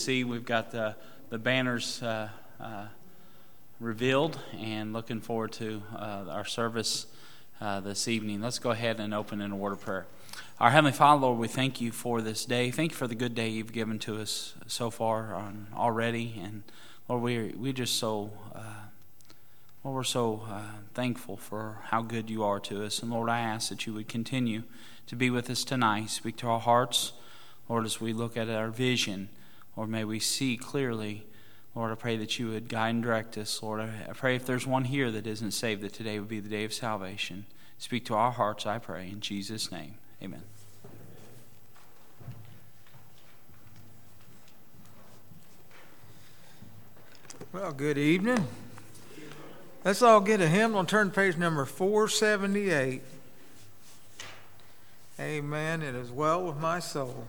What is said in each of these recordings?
see we've got the, the banners uh, uh, revealed and looking forward to uh, our service uh, this evening. Let's go ahead and open in a word of prayer. Our Heavenly Father, Lord, we thank you for this day. Thank you for the good day you've given to us so far on, already. And Lord, we, we just so, uh, Lord, we're so uh, thankful for how good you are to us. And Lord, I ask that you would continue to be with us tonight. Speak to our hearts, Lord, as we look at our vision Lord, may we see clearly. Lord, I pray that you would guide and direct us. Lord, I pray if there's one here that isn't saved, that today would be the day of salvation. Speak to our hearts, I pray. In Jesus' name, amen. Well, good evening. Let's all get a hymn on turn page number 478. Amen. It is well with my soul.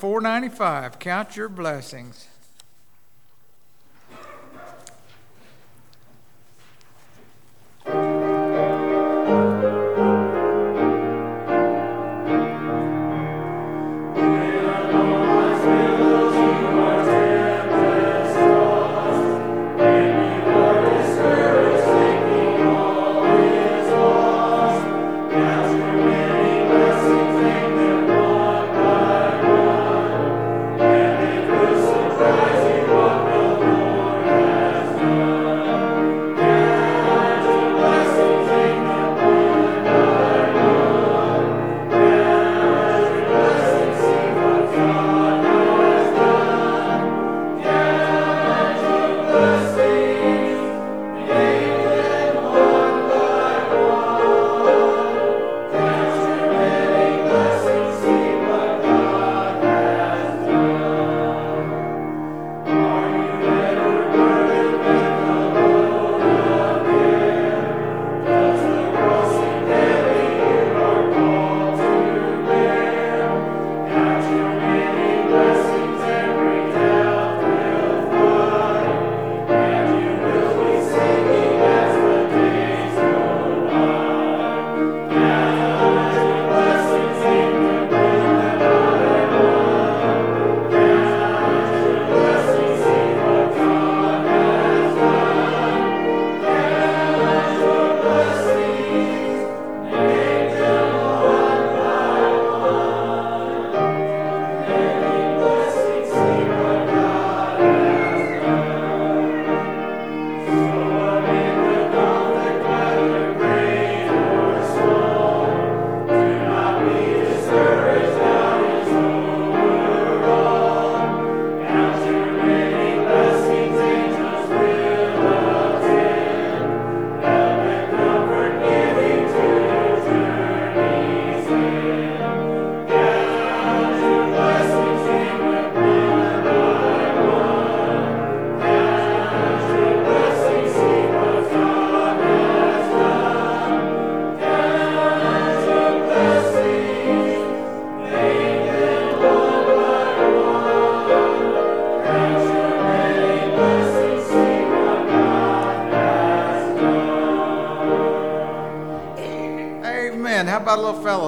495. Count your blessings.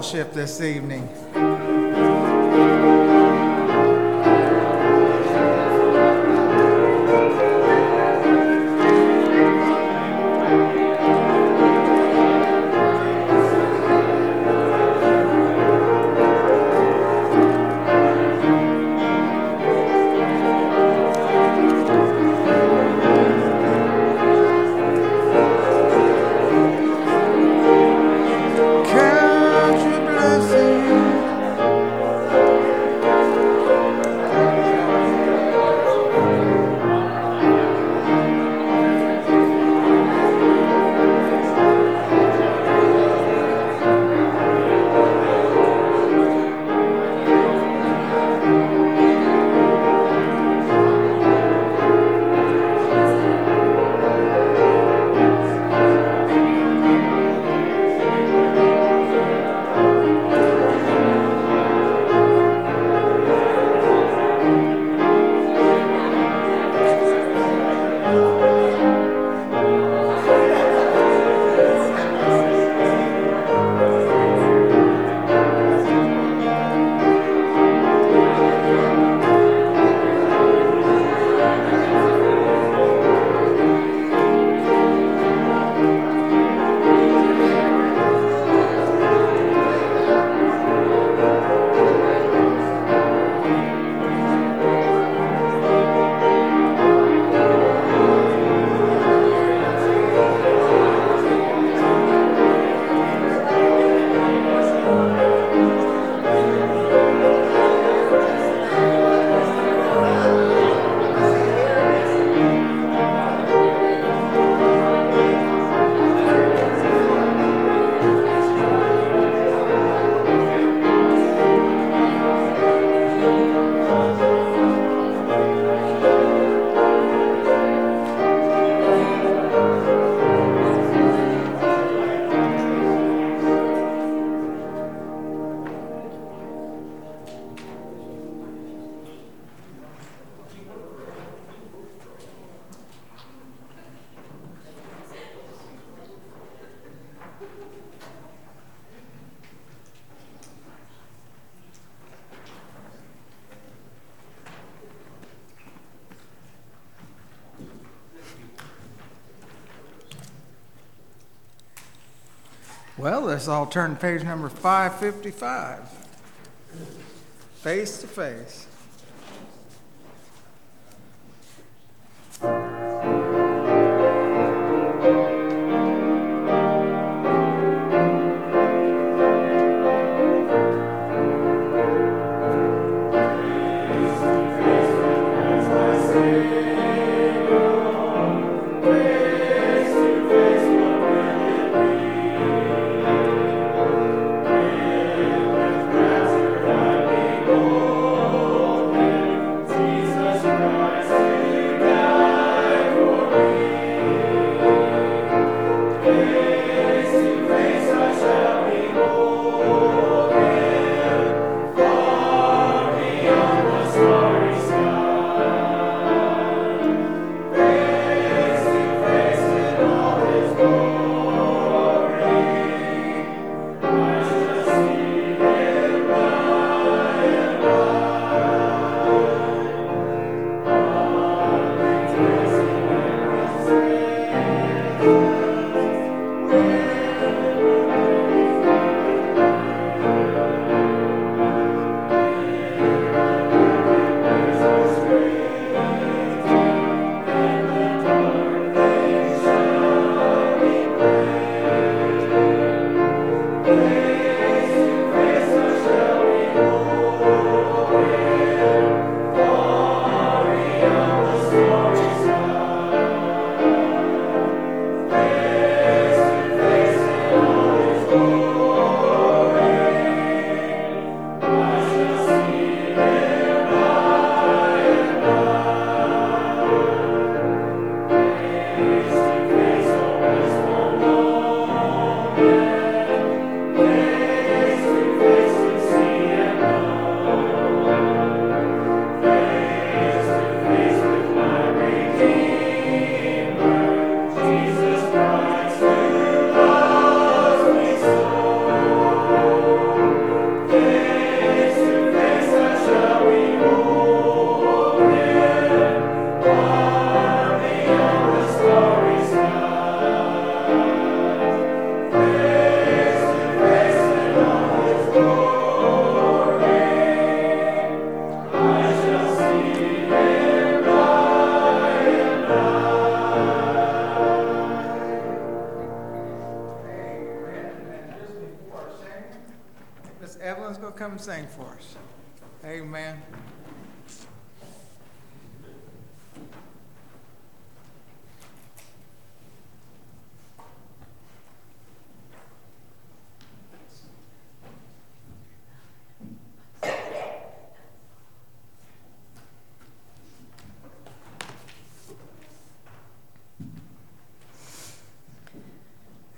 Fellowship this evening. Let's all turn to page number 555. Face to face.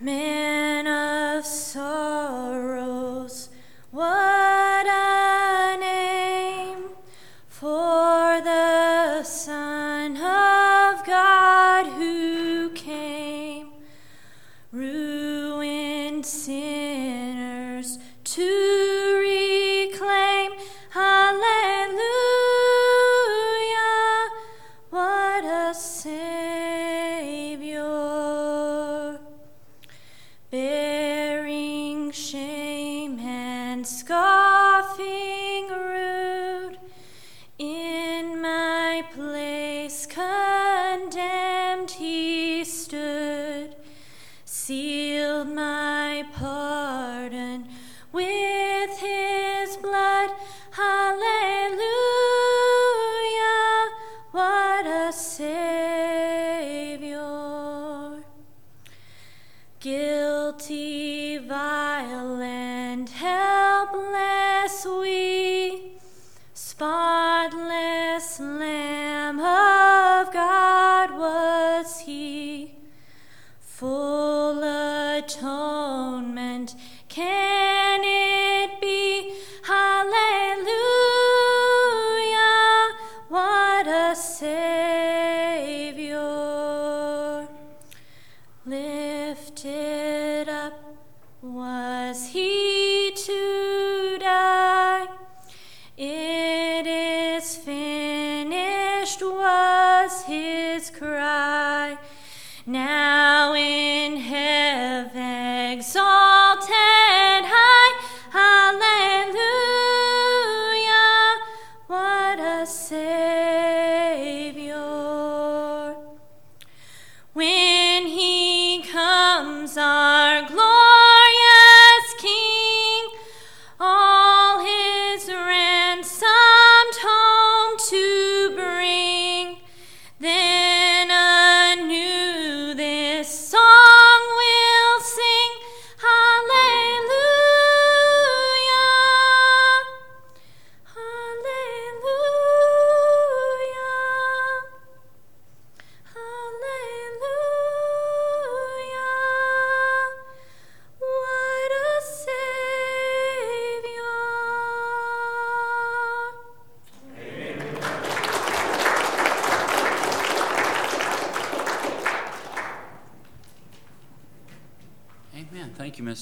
Atonement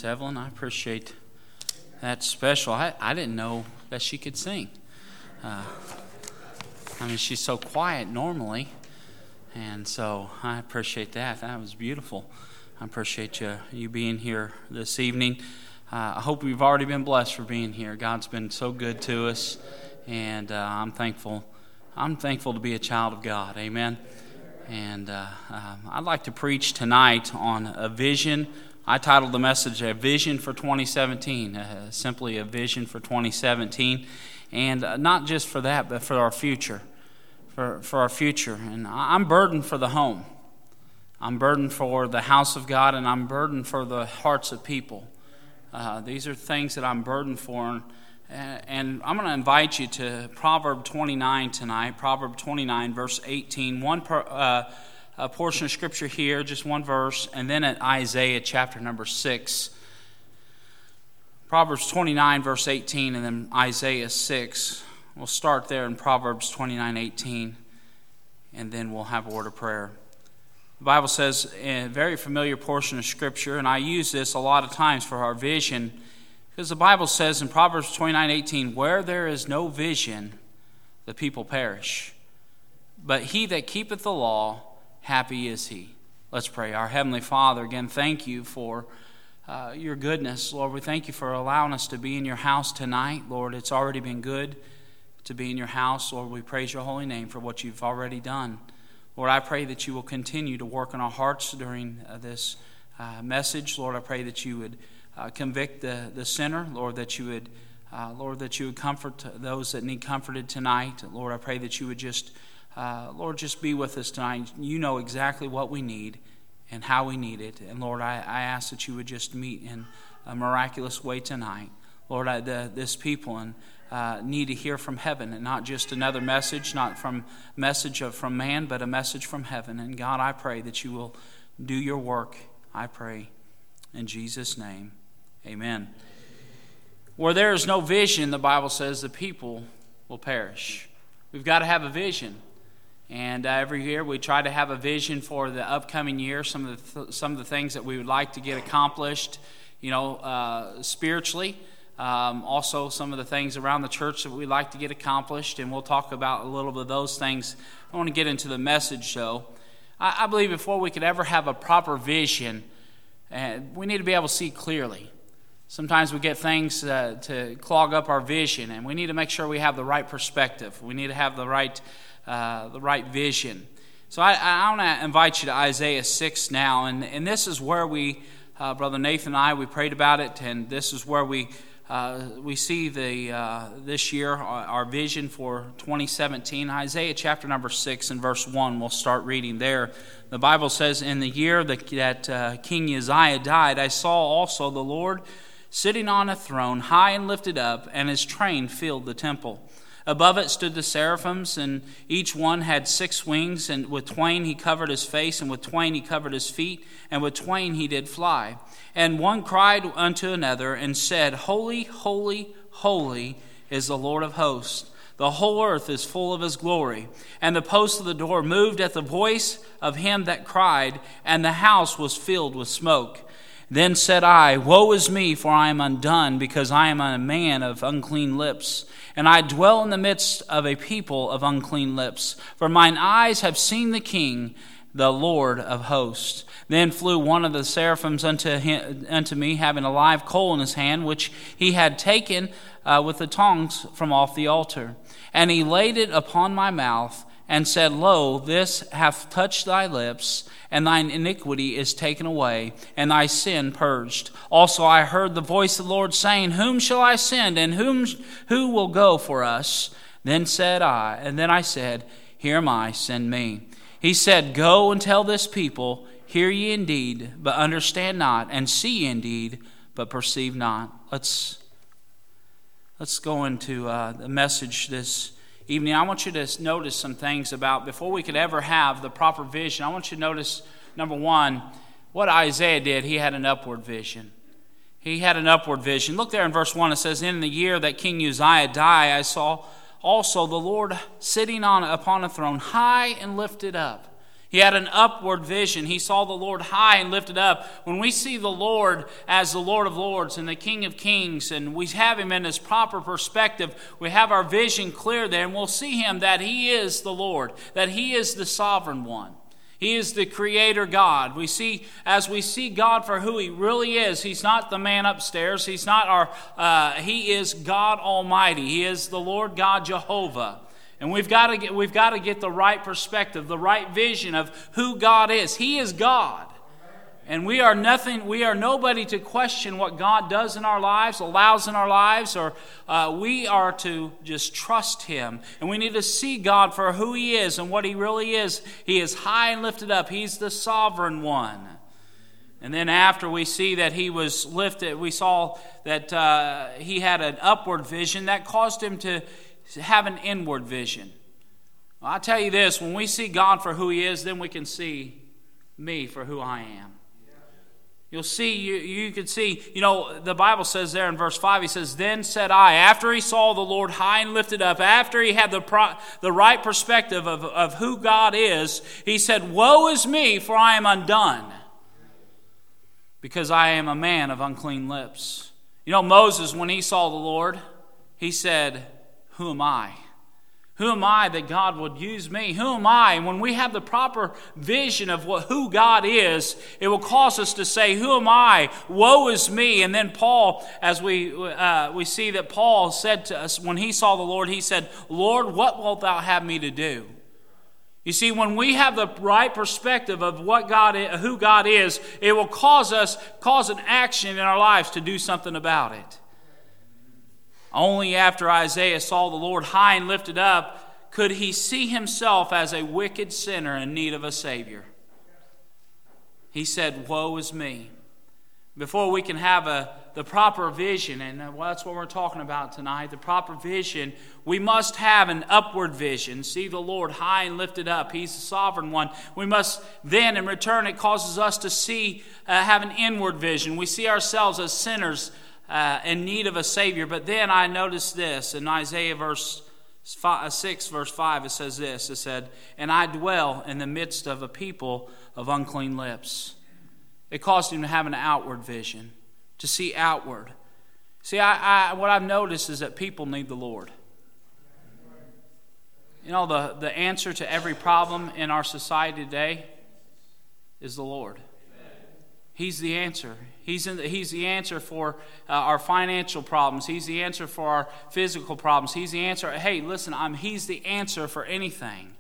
Evelyn. I appreciate that special. I, I didn't know that she could sing. Uh, I mean, she's so quiet normally. And so I appreciate that. That was beautiful. I appreciate you, you being here this evening. Uh, I hope you've already been blessed for being here. God's been so good to us, and uh, I'm thankful. I'm thankful to be a child of God. Amen. And uh, um, I'd like to preach tonight on a vision. I titled the message "A Vision for 2017." Uh, simply a vision for 2017, and uh, not just for that, but for our future for, for our future. And I'm burdened for the home. I'm burdened for the house of God, and I'm burdened for the hearts of people. Uh, these are things that I'm burdened for. And, and I'm going to invite you to Proverb 29 tonight, Proverb 29, verse 18. One per, uh, a portion of scripture here, just one verse, and then at Isaiah chapter number 6. Proverbs 29, verse 18, and then Isaiah 6. We'll start there in Proverbs 29 18, and then we'll have a word of prayer. The Bible says a very familiar portion of Scripture, and I use this a lot of times for our vision, because the Bible says in Proverbs 29 18, Where there is no vision, the people perish. But he that keepeth the law, happy is he. Let's pray. Our Heavenly Father, again, thank you for. Uh, your goodness, Lord. We thank you for allowing us to be in your house tonight. Lord, it's already been good to be in your house. Lord, we praise your holy name for what you've already done. Lord, I pray that you will continue to work in our hearts during uh, this uh, message. Lord, I pray that you would uh, convict the, the sinner. Lord, that you would, uh, Lord, that you would comfort those that need comforted tonight. Lord, I pray that you would just, uh, Lord, just be with us tonight. You know exactly what we need and how we need it. And Lord, I, I ask that you would just meet in a miraculous way tonight. Lord, I, the, this people and uh, need to hear from heaven and not just another message, not from message of, from man, but a message from heaven. And God, I pray that you will do your work. I pray in Jesus' name. Amen. Where there is no vision, the Bible says the people will perish. We've got to have a vision. And uh, every year we try to have a vision for the upcoming year, some of the, th- some of the things that we would like to get accomplished, you know, uh, spiritually. Um, also, some of the things around the church that we'd like to get accomplished, and we'll talk about a little bit of those things. I want to get into the message, though. I, I believe before we could ever have a proper vision, uh, we need to be able to see clearly. Sometimes we get things uh, to clog up our vision, and we need to make sure we have the right perspective. We need to have the right, uh, the right vision. So I, I want to invite you to Isaiah 6 now, and, and this is where we, uh, Brother Nathan and I, we prayed about it, and this is where we uh, we see the uh, this year our, our, vision for 2017 isaiah chapter number 6 and verse 1 we'll start reading there. The bible says in the year that, that uh, king uzziah died i saw also the lord sitting on a throne high and lifted up and his train filled the temple Above it stood the seraphims, and each one had six wings, and with twain he covered his face, and with twain he covered his feet, and with twain he did fly. And one cried unto another and said, Holy, holy, holy is the Lord of hosts. The whole earth is full of his glory. And the posts of the door moved at the voice of him that cried, and the house was filled with smoke. Then said I, Woe is me, for I am undone, because I am a man of unclean lips, and I dwell in the midst of a people of unclean lips. For mine eyes have seen the King, the Lord of hosts. Then flew one of the seraphims unto, him, unto me, having a live coal in his hand, which he had taken uh, with the tongs from off the altar. And he laid it upon my mouth, and said, Lo, this hath touched thy lips, and thine iniquity is taken away, and thy sin purged. Also I heard the voice of the Lord saying, Whom shall I send, and whom who will go for us? Then said I, and then I said, Here am I, send me. He said, Go and tell this people, Hear ye indeed, but understand not, and see ye indeed, but perceive not. Let's, let's go into uh, the message this evening. I want you to notice some things about, before we could ever have the proper vision, I want you to notice, number one, what Isaiah did. He had an upward vision. He had an upward vision. Look there in verse 1, it says, In the year that King Uzziah died, I saw also the Lord sitting on upon a throne, high and lifted up. He had an upward vision. He saw the Lord high and lifted up. When we see the Lord as the Lord of Lords and the King of Kings, and we have Him in His proper perspective, we have our vision clear there, and we'll see Him that He is the Lord, that He is the sovereign one. He is the creator God. We see, as we see God for who He really is, He's not the man upstairs. He's not our, uh, He is God Almighty. He is the Lord God Jehovah. And we've got, to get, we've got to get the right perspective, the right vision of who God is. He is God. And we are nothing, we are nobody to question what God does in our lives, allows in our lives, or uh, we are to just trust Him. And we need to see God for who He is and what He really is. He is high and lifted up, He's the sovereign one. And then after we see that He was lifted, we saw that uh, He had an upward vision that caused Him to have an inward vision. Well, I tell you this when we see God for who He is, then we can see me for who I am. You'll see, you, you can see, you know, the Bible says there in verse 5, he says, Then said I, after he saw the Lord high and lifted up, after he had the, pro, the right perspective of, of who God is, he said, Woe is me, for I am undone, because I am a man of unclean lips. You know, Moses, when he saw the Lord, he said, who am I? Who am I that God would use me? Who am I? And when we have the proper vision of what, who God is, it will cause us to say, Who am I? Woe is me. And then Paul, as we, uh, we see that Paul said to us, when he saw the Lord, he said, Lord, what wilt thou have me to do? You see, when we have the right perspective of what God is, who God is, it will cause us, cause an action in our lives to do something about it. Only after Isaiah saw the Lord high and lifted up could he see himself as a wicked sinner in need of a Savior. He said, Woe is me. Before we can have a, the proper vision, and that's what we're talking about tonight the proper vision, we must have an upward vision. See the Lord high and lifted up. He's the sovereign one. We must then, in return, it causes us to see, uh, have an inward vision. We see ourselves as sinners uh, in need of a Savior. But then I noticed this in Isaiah verse five, uh, 6, verse 5, it says this It said, And I dwell in the midst of a people of unclean lips. It caused him to have an outward vision, to see outward. See, I, I, what I've noticed is that people need the Lord. You know, the, the answer to every problem in our society today is the Lord. He's the answer. He's, the, he's the answer for uh, our financial problems. He's the answer for our physical problems. He's the answer. Hey, listen, I'm, he's the answer for anything.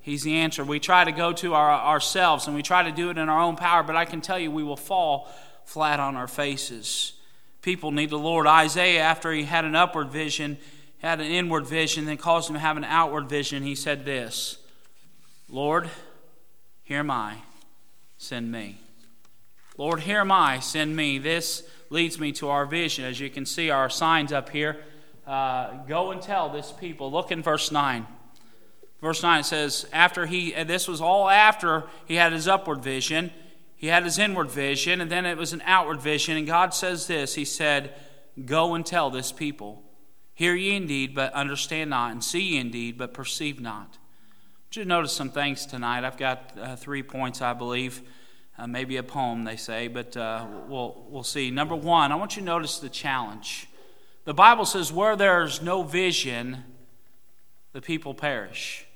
He's the answer. We try to go to our, ourselves and we try to do it in our own power, but I can tell you we will fall flat on our faces. People need the Lord. Isaiah, after he had an upward vision, had an inward vision, then caused him to have an outward vision, he said this Lord, here am I, send me. Lord, here am I, send me. This leads me to our vision. As you can see, our signs up here. Uh, go and tell this people. Look in verse 9. Verse 9 it says, after he, this was all after he had his upward vision, he had his inward vision, and then it was an outward vision. And God says this He said, Go and tell this people, Hear ye indeed, but understand not, and see ye indeed, but perceive not. I you notice some things tonight. I've got uh, three points, I believe. Uh, maybe a poem, they say, but uh, we'll, we'll see. Number one, I want you to notice the challenge. The Bible says, where there's no vision, the people perish.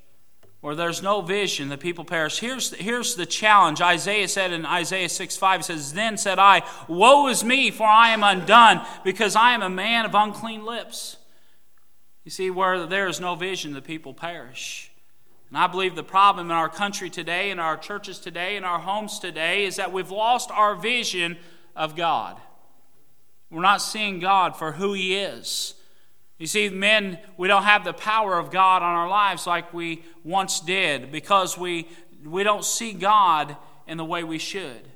Where there's no vision, the people perish. Here's, here's the challenge. Isaiah said in Isaiah 6 5, says, Then said I, Woe is me, for I am undone, because I am a man of unclean lips. You see, where there is no vision, the people perish. And I believe the problem in our country today, in our churches today, in our homes today, is that we've lost our vision of God. We're not seeing God for who He is. You see, men, we don't have the power of God on our lives like we once did because we, we don't see God in the way we should.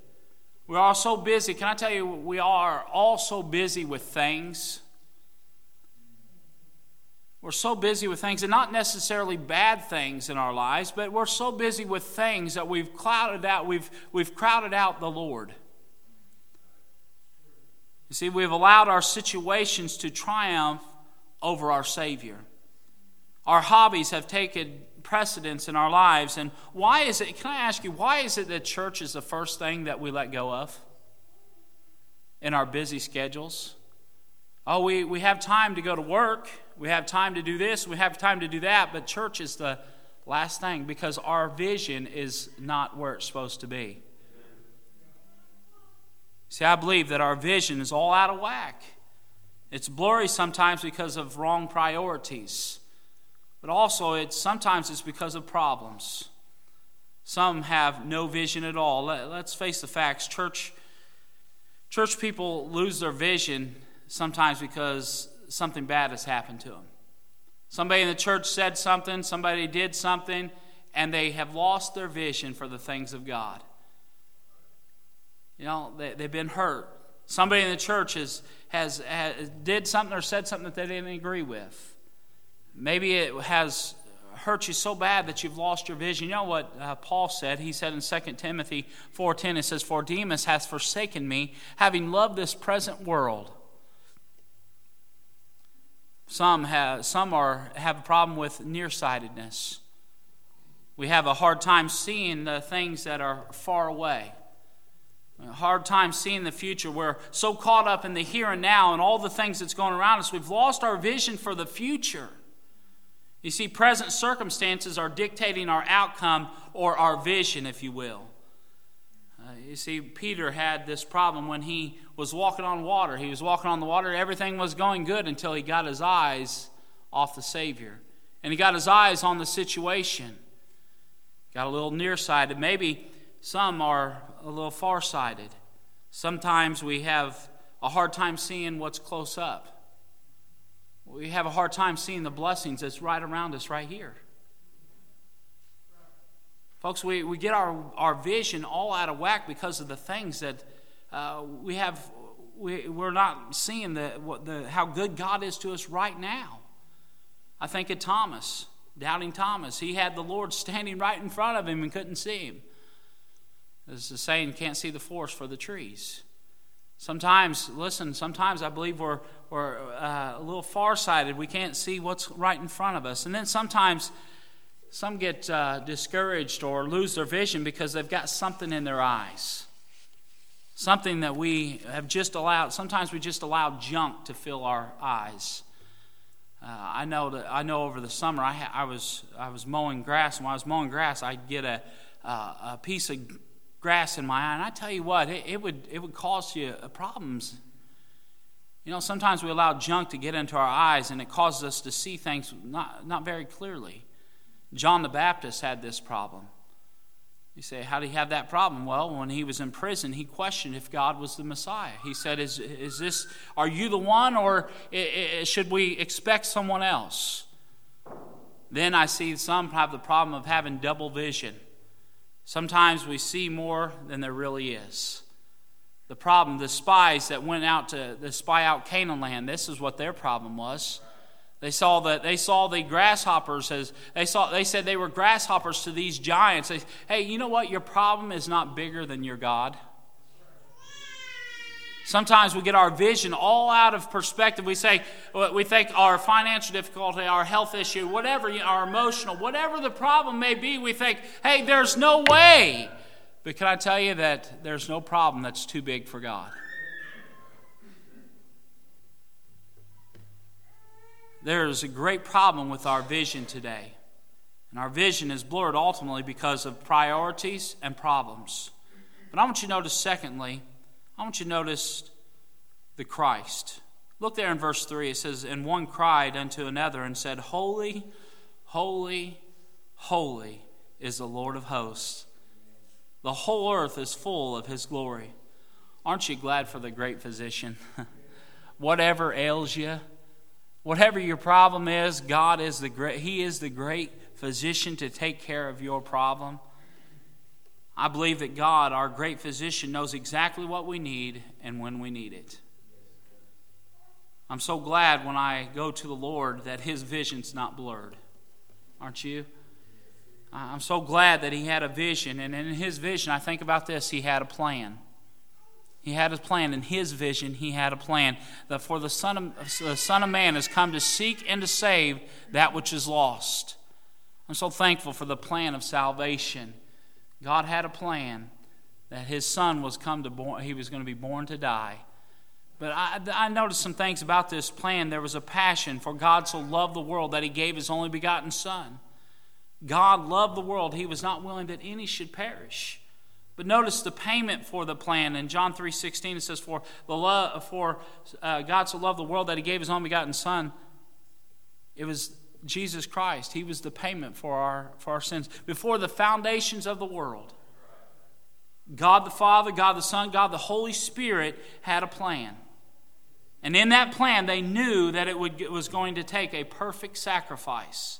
We're all so busy. Can I tell you, we are all so busy with things we're so busy with things, and not necessarily bad things in our lives, but we're so busy with things that we've clouded out, we've, we've crowded out the Lord. You see, we've allowed our situations to triumph over our Savior. Our hobbies have taken precedence in our lives. And why is it, can I ask you, why is it that church is the first thing that we let go of in our busy schedules? Oh, we, we have time to go to work, we have time to do this, we have time to do that, but church is the last thing because our vision is not where it's supposed to be. See, I believe that our vision is all out of whack. It's blurry sometimes because of wrong priorities. But also, it's, sometimes it's because of problems. Some have no vision at all. Let, us face the facts. Church, church people lose their vision sometimes because something bad has happened to them. Somebody in the church said something, somebody did something, and they have lost their vision for the things of God. You know, they, they've been hurt. Somebody in the church has, has, has did something or said something that they didn't agree with. Maybe it has hurt you so bad that you've lost your vision. You know what uh, Paul said? He said in 2 Timothy 4.10, it says, For Demas hath forsaken me, having loved this present world. Some have, some are, have a problem with nearsightedness. We have a hard time seeing the things that are far away. A hard time seeing the future. We're so caught up in the here and now and all the things that's going around us, we've lost our vision for the future. You see, present circumstances are dictating our outcome or our vision, if you will. Uh, you see, Peter had this problem when he was walking on water. He was walking on the water, everything was going good until he got his eyes off the Savior. And he got his eyes on the situation. Got a little nearsighted. Maybe some are a little farsighted. Sometimes we have a hard time seeing what's close up we have a hard time seeing the blessings that's right around us right here. Folks, we, we get our, our vision all out of whack because of the things that uh, we have, we, we're not seeing the, what the, how good God is to us right now. I think of Thomas, doubting Thomas. He had the Lord standing right in front of him and couldn't see him. As the saying, can't see the forest for the trees. Sometimes, listen, sometimes I believe we're, we're uh, a little farsighted. We can't see what's right in front of us. And then sometimes some get uh, discouraged or lose their vision because they've got something in their eyes. Something that we have just allowed, sometimes we just allow junk to fill our eyes. Uh, I know that I know over the summer I, ha- I was I was mowing grass, and when I was mowing grass, I'd get a, a piece of grass in my eye. And I tell you what, it, it, would, it would cause you uh, problems. You know, sometimes we allow junk to get into our eyes and it causes us to see things not, not very clearly. John the Baptist had this problem. You say, how did he have that problem? Well, when he was in prison, he questioned if God was the Messiah. He said, Is, is this, are you the one or should we expect someone else? Then I see some have the problem of having double vision. Sometimes we see more than there really is. The problem, the spies that went out to, to spy out Canaan land, this is what their problem was. They saw the, they saw the grasshoppers as they saw they said they were grasshoppers to these giants. They, hey, you know what? Your problem is not bigger than your God. Sometimes we get our vision all out of perspective. We say, we think our financial difficulty, our health issue, whatever, our emotional, whatever the problem may be, we think, hey, there's no way. But can I tell you that there's no problem that's too big for God? There is a great problem with our vision today. And our vision is blurred ultimately because of priorities and problems. But I want you to notice, secondly, I want you to notice the Christ. Look there in verse 3. It says, And one cried unto another and said, Holy, holy, holy is the Lord of hosts. The whole earth is full of his glory. Aren't you glad for the great physician? whatever ails you, whatever your problem is, God is the great, He is the great physician to take care of your problem. I believe that God, our great physician, knows exactly what we need and when we need it. I'm so glad when I go to the Lord that his vision's not blurred. Aren't you? I'm so glad that he had a vision, and in his vision, I think about this he had a plan. He had a plan. In his vision, he had a plan that for the Son of, the Son of Man has come to seek and to save that which is lost. I'm so thankful for the plan of salvation. God had a plan that his son was come to born, he was going to be born to die. But I, I noticed some things about this plan. There was a passion for God so loved the world that he gave his only begotten son. God loved the world. He was not willing that any should perish. But notice the payment for the plan in John 3:16 it says for the love for uh, God so loved the world that he gave his only begotten son it was Jesus Christ. He was the payment for our, for our sins. Before the foundations of the world, God the Father, God the Son, God the Holy Spirit had a plan. And in that plan, they knew that it, would, it was going to take a perfect sacrifice,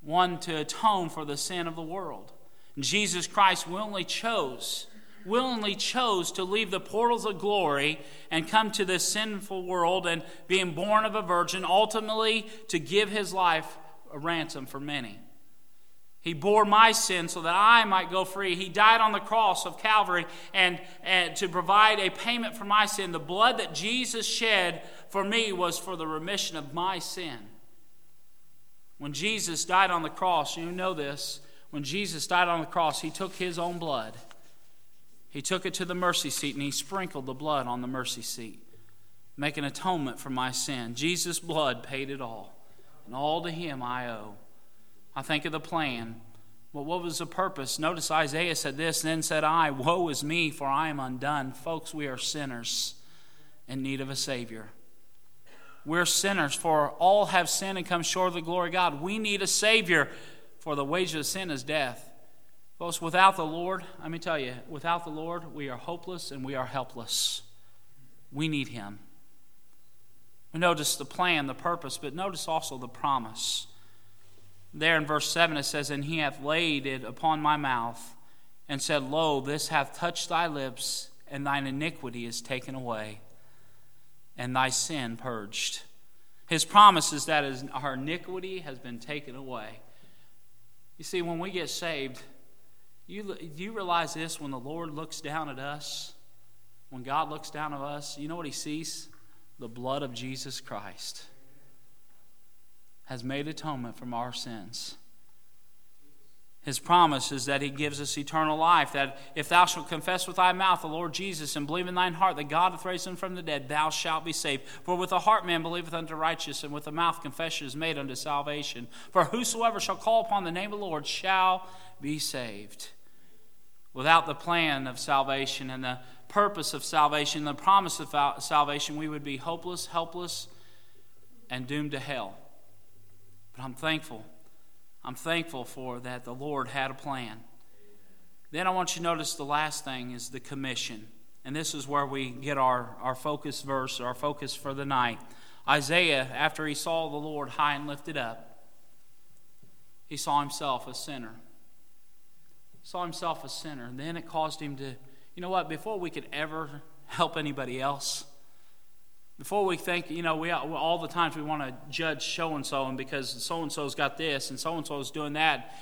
one to atone for the sin of the world. Jesus Christ willingly chose willingly chose to leave the portals of glory and come to this sinful world and being born of a virgin, ultimately to give his life a ransom for many. He bore my sin so that I might go free. He died on the cross of Calvary and, and to provide a payment for my sin. The blood that Jesus shed for me was for the remission of my sin. When Jesus died on the cross, you know this, when Jesus died on the cross, he took his own blood he took it to the mercy seat and he sprinkled the blood on the mercy seat, making atonement for my sin. Jesus' blood paid it all, and all to him I owe. I think of the plan. But what was the purpose? Notice Isaiah said this, then said I, Woe is me, for I am undone. Folks, we are sinners in need of a Savior. We're sinners, for all have sinned and come short of the glory of God. We need a Savior, for the wages of sin is death. Folks, without the Lord, let me tell you, without the Lord, we are hopeless and we are helpless. We need Him. We notice the plan, the purpose, but notice also the promise. There in verse 7 it says, And He hath laid it upon my mouth, and said, Lo, this hath touched thy lips, and thine iniquity is taken away, and thy sin purged. His promise is that our iniquity has been taken away. You see, when we get saved, you, you realize this when the Lord looks down at us? When God looks down at us, you know what he sees? The blood of Jesus Christ has made atonement from our sins. His promise is that he gives us eternal life, that if thou shalt confess with thy mouth the Lord Jesus and believe in thine heart that God hath raised him from the dead, thou shalt be saved. For with the heart man believeth unto righteousness, and with the mouth confession is made unto salvation. For whosoever shall call upon the name of the Lord shall be saved. Without the plan of salvation and the purpose of salvation, the promise of salvation, we would be hopeless, helpless, and doomed to hell. But I'm thankful. I'm thankful for that the Lord had a plan. Then I want you to notice the last thing is the commission. And this is where we get our, our focus verse, our focus for the night. Isaiah, after he saw the Lord high and lifted up, he saw himself a sinner saw himself a sinner. And then it caused him to, you know what, before we could ever help anybody else, before we think, you know, we all the times we want to judge so and so, and because so and so's got this and so and so's doing that,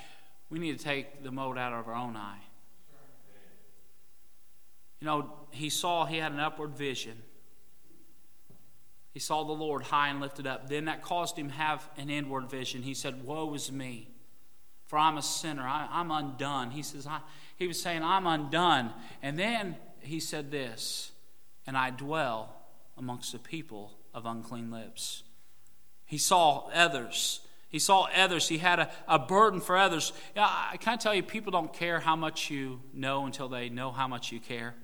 we need to take the mold out of our own eye. You know, he saw he had an upward vision. He saw the Lord high and lifted up. Then that caused him have an inward vision. He said, Woe is me for I'm a sinner. I, am undone. He says, I, he was saying, I'm undone. And then he said this, and I dwell amongst the people of unclean lips. He saw others. He saw others. He had a, a burden for others. Yeah, I can't tell you, people don't care how much you know until they know how much you care.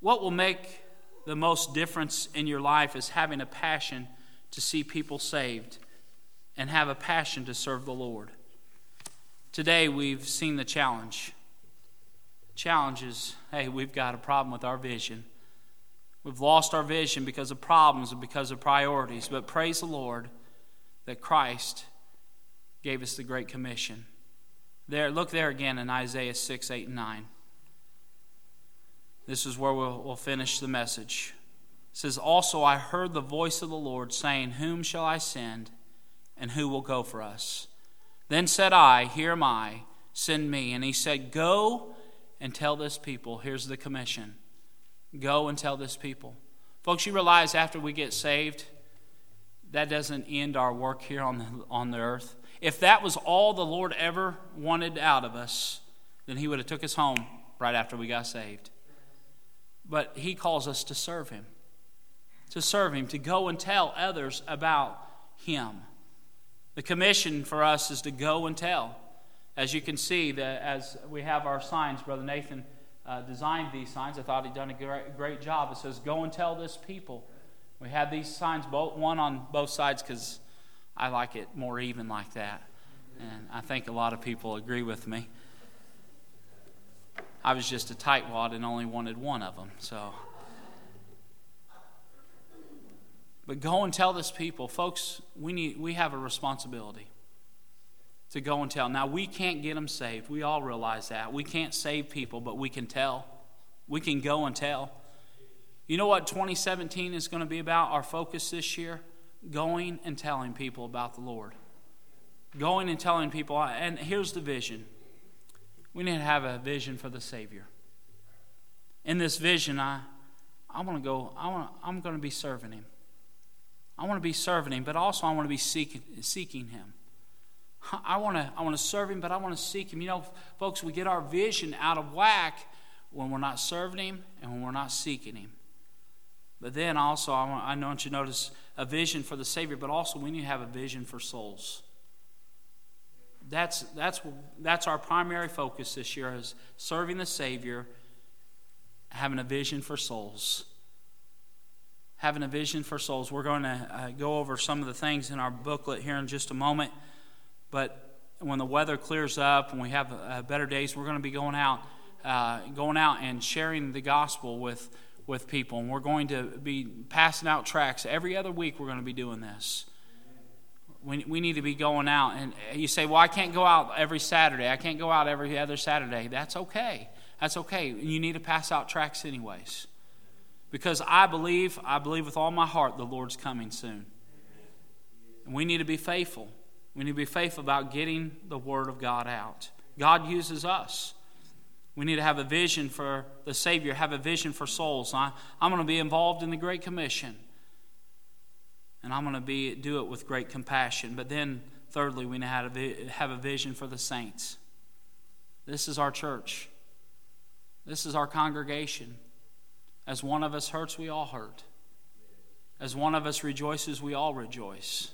What will make the most difference in your life is having a passion to see people saved and have a passion to serve the Lord. Today, we've seen the challenge. Challenge is hey, we've got a problem with our vision. We've lost our vision because of problems and because of priorities. But praise the Lord that Christ gave us the Great Commission. There, look there again in Isaiah 6, 8, and 9. This is where we'll, we'll finish the message. It says, Also I heard the voice of the Lord saying, Whom shall I send? and who will go for us? Then said I, Here am I, send me. And he said, Go and tell this people. Here's the commission go and tell this people. Folks, you realize after we get saved, that doesn't end our work here on the, on the earth. If that was all the Lord ever wanted out of us, then He would have took us home right after we got saved. But He calls us to serve Him, to serve Him, to go and tell others about Him. The commission for us is to go and tell. As you can see, that as we have our signs, Brother Nathan uh, designed these signs. I thought he'd done a great, great job. It says, Go and tell this people. We have these signs, both, one on both sides, because I like it more even like that. And I think a lot of people agree with me. I was just a tightwad and only wanted one of them. So, but go and tell this people, folks. We need. We have a responsibility to go and tell. Now we can't get them saved. We all realize that. We can't save people, but we can tell. We can go and tell. You know what 2017 is going to be about? Our focus this year? Going and telling people about the Lord. Going and telling people, and here's the vision we need to have a vision for the Savior. In this vision, I, I want to go, I want I'm going to be serving Him. I want to be serving Him, but also I want to be seeking, seeking Him. I want to I want to serve Him, but I want to seek Him. You know, folks, we get our vision out of whack when we're not serving Him and when we're not seeking Him. But then also, I want, I want you to notice a vision for the Savior, but also we need to have a vision for souls that's, that's, that's our primary focus this year is serving the Savior, having a vision for souls. Having a vision for souls. We're going to uh, go over some of the things in our booklet here in just a moment. But when the weather clears up and we have uh, better days, we're going to be going out, uh, going out and sharing the gospel with, with people. And we're going to be passing out tracts every other week. We're going to be doing this we, we need to be going out. And you say, well, I can't go out every Saturday. I can't go out every other Saturday. That's okay. That's okay. You need to pass out tracts anyways. Because I believe, I believe with all my heart the Lord's coming soon. And we need to be faithful. We need to be faithful about getting the Word of God out. God uses us. We need to have a vision for the Savior, have a vision for souls. I, I'm going to be involved in the Great Commission and I'm going to be do it with great compassion. But then, thirdly, we need to have a vision for the saints. This is our church. This is our congregation. As one of us hurts, we all hurt. As one of us rejoices, we all rejoice.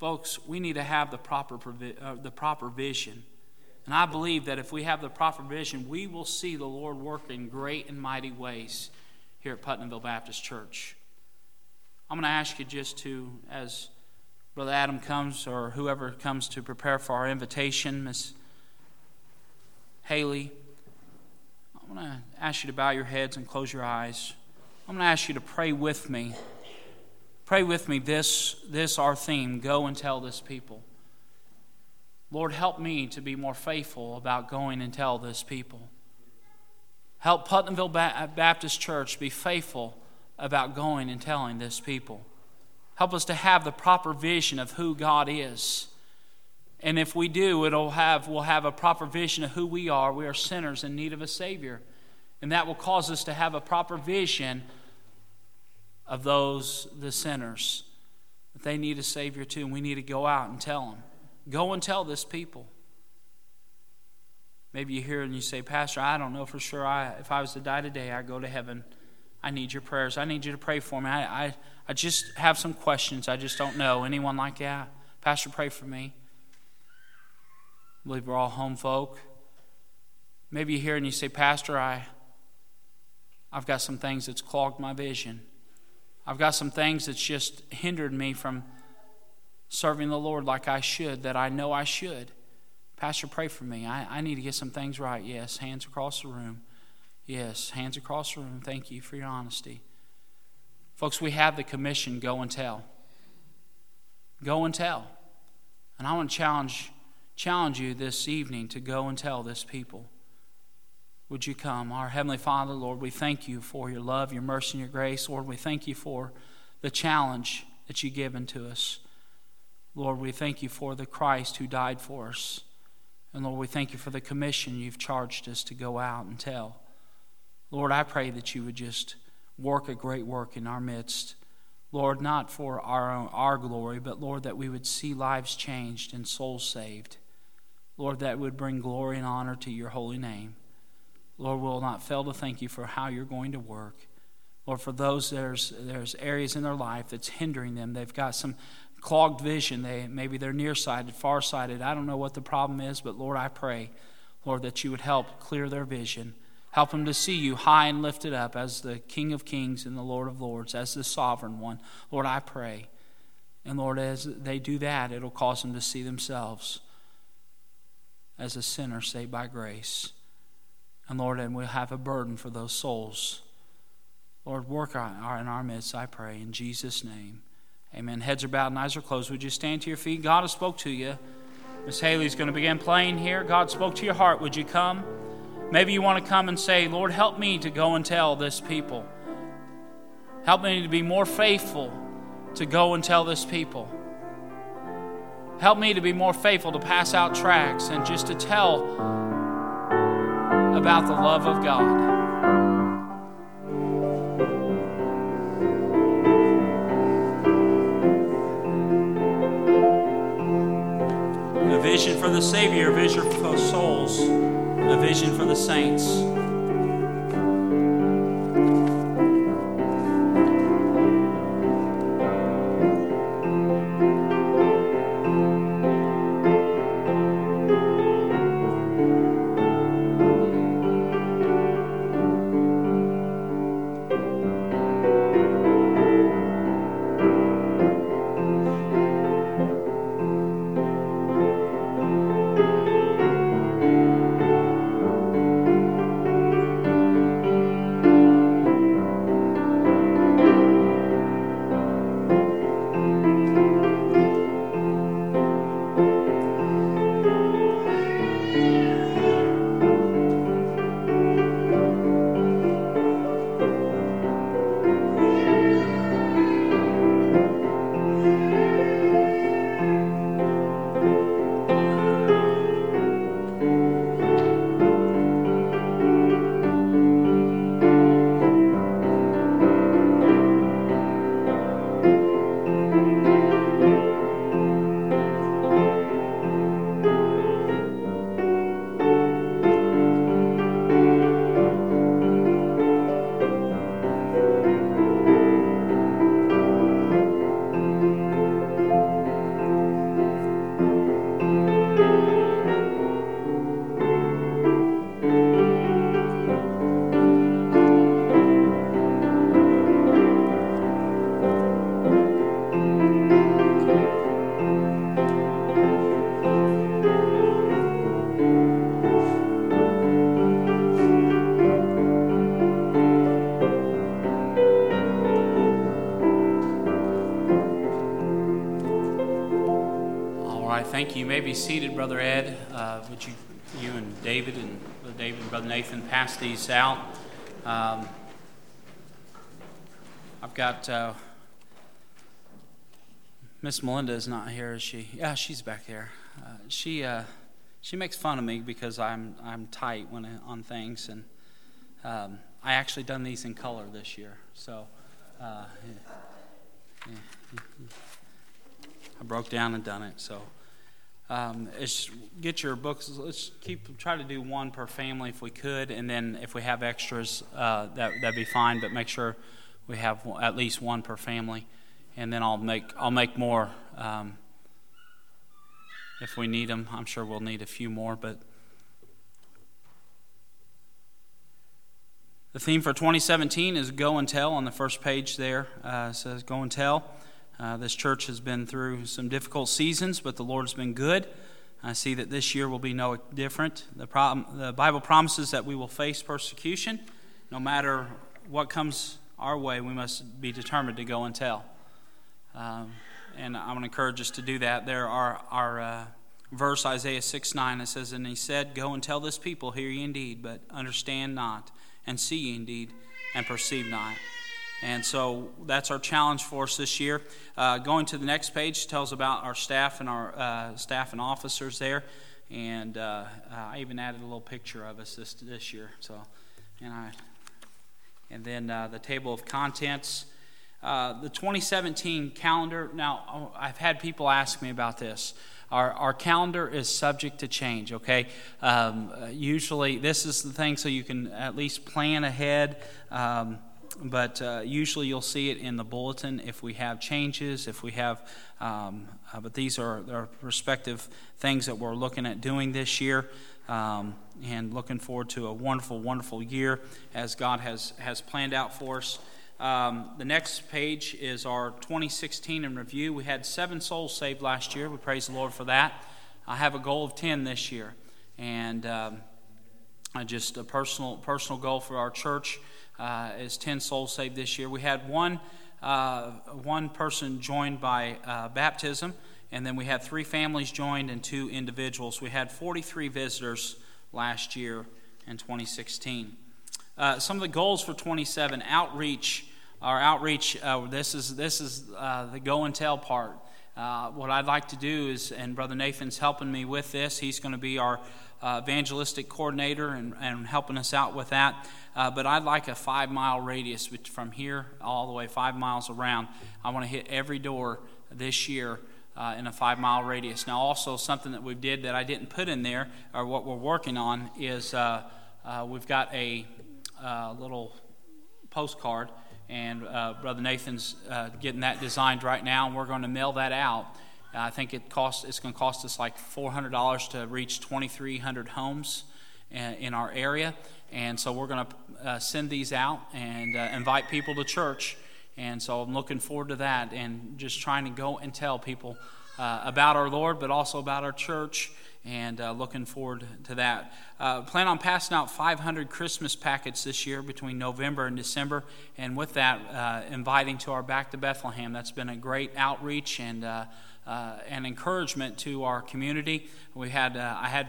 Folks, we need to have the proper, uh, the proper vision. And I believe that if we have the proper vision, we will see the Lord work in great and mighty ways here at Putnamville Baptist Church. I'm going to ask you just to, as Brother Adam comes or whoever comes to prepare for our invitation, Miss Haley, I'm going to ask you to bow your heads and close your eyes. I'm going to ask you to pray with me. Pray with me this, this our theme go and tell this people. Lord, help me to be more faithful about going and tell this people. Help Putnamville Baptist Church be faithful about going and telling this people. Help us to have the proper vision of who God is. And if we do, it'll have, we'll have a proper vision of who we are. We are sinners in need of a Savior. And that will cause us to have a proper vision of those, the sinners, that they need a Savior too. And we need to go out and tell them. Go and tell this people. Maybe you hear and you say, Pastor, I don't know for sure. I, if I was to die today, I'd go to heaven. I need your prayers. I need you to pray for me. I, I, I just have some questions. I just don't know. Anyone like that? Pastor, pray for me. I believe we're all home folk. Maybe you hear and you say, Pastor, I, I've got some things that's clogged my vision. I've got some things that's just hindered me from serving the Lord like I should, that I know I should. Pastor, pray for me. I, I need to get some things right. Yes, hands across the room. Yes, hands across the room. Thank you for your honesty. Folks, we have the commission go and tell. Go and tell. And I want to challenge, challenge you this evening to go and tell this people. Would you come? Our Heavenly Father, Lord, we thank you for your love, your mercy, and your grace. Lord, we thank you for the challenge that you've given to us. Lord, we thank you for the Christ who died for us. And Lord, we thank you for the commission you've charged us to go out and tell. Lord, I pray that you would just work a great work in our midst. Lord, not for our, own, our glory, but Lord, that we would see lives changed and souls saved. Lord, that would bring glory and honor to your holy name. Lord, we'll not fail to thank you for how you're going to work. Lord, for those there's there's areas in their life that's hindering them. They've got some clogged vision. They maybe they're nearsighted, farsighted. I don't know what the problem is, but Lord, I pray, Lord, that you would help clear their vision. Help them to see you high and lifted up as the King of Kings and the Lord of Lords, as the sovereign one. Lord, I pray. And Lord, as they do that, it'll cause them to see themselves as a sinner saved by grace. And Lord, and we'll have a burden for those souls. Lord, work in our midst, I pray, in Jesus' name. Amen. Heads are bowed and eyes are closed. Would you stand to your feet? God has spoke to you. Miss Haley's going to begin playing here. God spoke to your heart. Would you come? Maybe you want to come and say, Lord, help me to go and tell this people. Help me to be more faithful to go and tell this people. Help me to be more faithful to pass out tracts and just to tell about the love of God. A vision for the Savior, a vision for souls, a vision for the saints. May be seated, Brother Ed. Uh, would you, you and David and Brother David and Brother Nathan pass these out? Um, I've got uh, Miss Melinda is not here, is she? Yeah, she's back there. Uh, she uh, she makes fun of me because I'm I'm tight when on things, and um, I actually done these in color this year. So. Uh, yeah, yeah. I broke down and done it. So um, get your books. Let's keep try to do one per family if we could, and then if we have extras, uh, that that'd be fine. But make sure we have at least one per family, and then I'll make I'll make more um, if we need them. I'm sure we'll need a few more, but. The theme for 2017 is Go and Tell on the first page there. Uh, says Go and Tell. Uh, this church has been through some difficult seasons, but the Lord's been good. I see that this year will be no different. The, problem, the Bible promises that we will face persecution. No matter what comes our way, we must be determined to go and tell. Um, and I want to encourage us to do that. There are our uh, verse, Isaiah 6 9, it says, And he said, Go and tell this people, hear ye indeed, but understand not, and see ye indeed, and perceive not. And so that's our challenge for us this year. Uh, going to the next page tells about our staff and our uh, staff and officers there. And uh, I even added a little picture of us this this year. So, and I, and then uh, the table of contents. Uh, the 2017 calendar, now I've had people ask me about this. Our, our calendar is subject to change, okay? Um, usually, this is the thing so you can at least plan ahead. Um, but uh, usually you'll see it in the bulletin if we have changes, if we have, um, uh, but these are our respective things that we're looking at doing this year. Um, and looking forward to a wonderful, wonderful year as God has, has planned out for us. Um, the next page is our 2016 in review. We had seven souls saved last year. We praise the Lord for that. I have a goal of 10 this year. And um, just a personal, personal goal for our church uh, is 10 souls saved this year. We had one, uh, one person joined by uh, baptism, and then we had three families joined and two individuals. We had 43 visitors last year in 2016. Uh, some of the goals for 27 outreach. Our outreach, uh, this is, this is uh, the go and tell part. what I'd like to do is, and Brother Nathan's helping me with this, he's going to be our evangelistic coordinator and, and helping us out with that. Uh, but I'd like a five mile radius from here all the way five miles around. I want to hit every door this year uh, in a five mile radius. Now, also something that we did that I didn't put in there, or what we're working on, is uh, uh we've got a uh, little postcard, and uh, Brother Nathan's getting that designed right now, and we're going to mail that out. I think it costs, it's going to cost us like $400 to reach 2,300 homes in our area. And so we're going to uh, send these out and uh, invite people to church. And so I'm looking forward to that and just trying to go and tell people uh, about our Lord, but also about our church. And uh, looking forward to that. Uh, plan on passing out 500 Christmas packets this year between November and December. And with that, uh, inviting to our Back to Bethlehem. That's been a great outreach and uh, an encouragement to our community. We had I had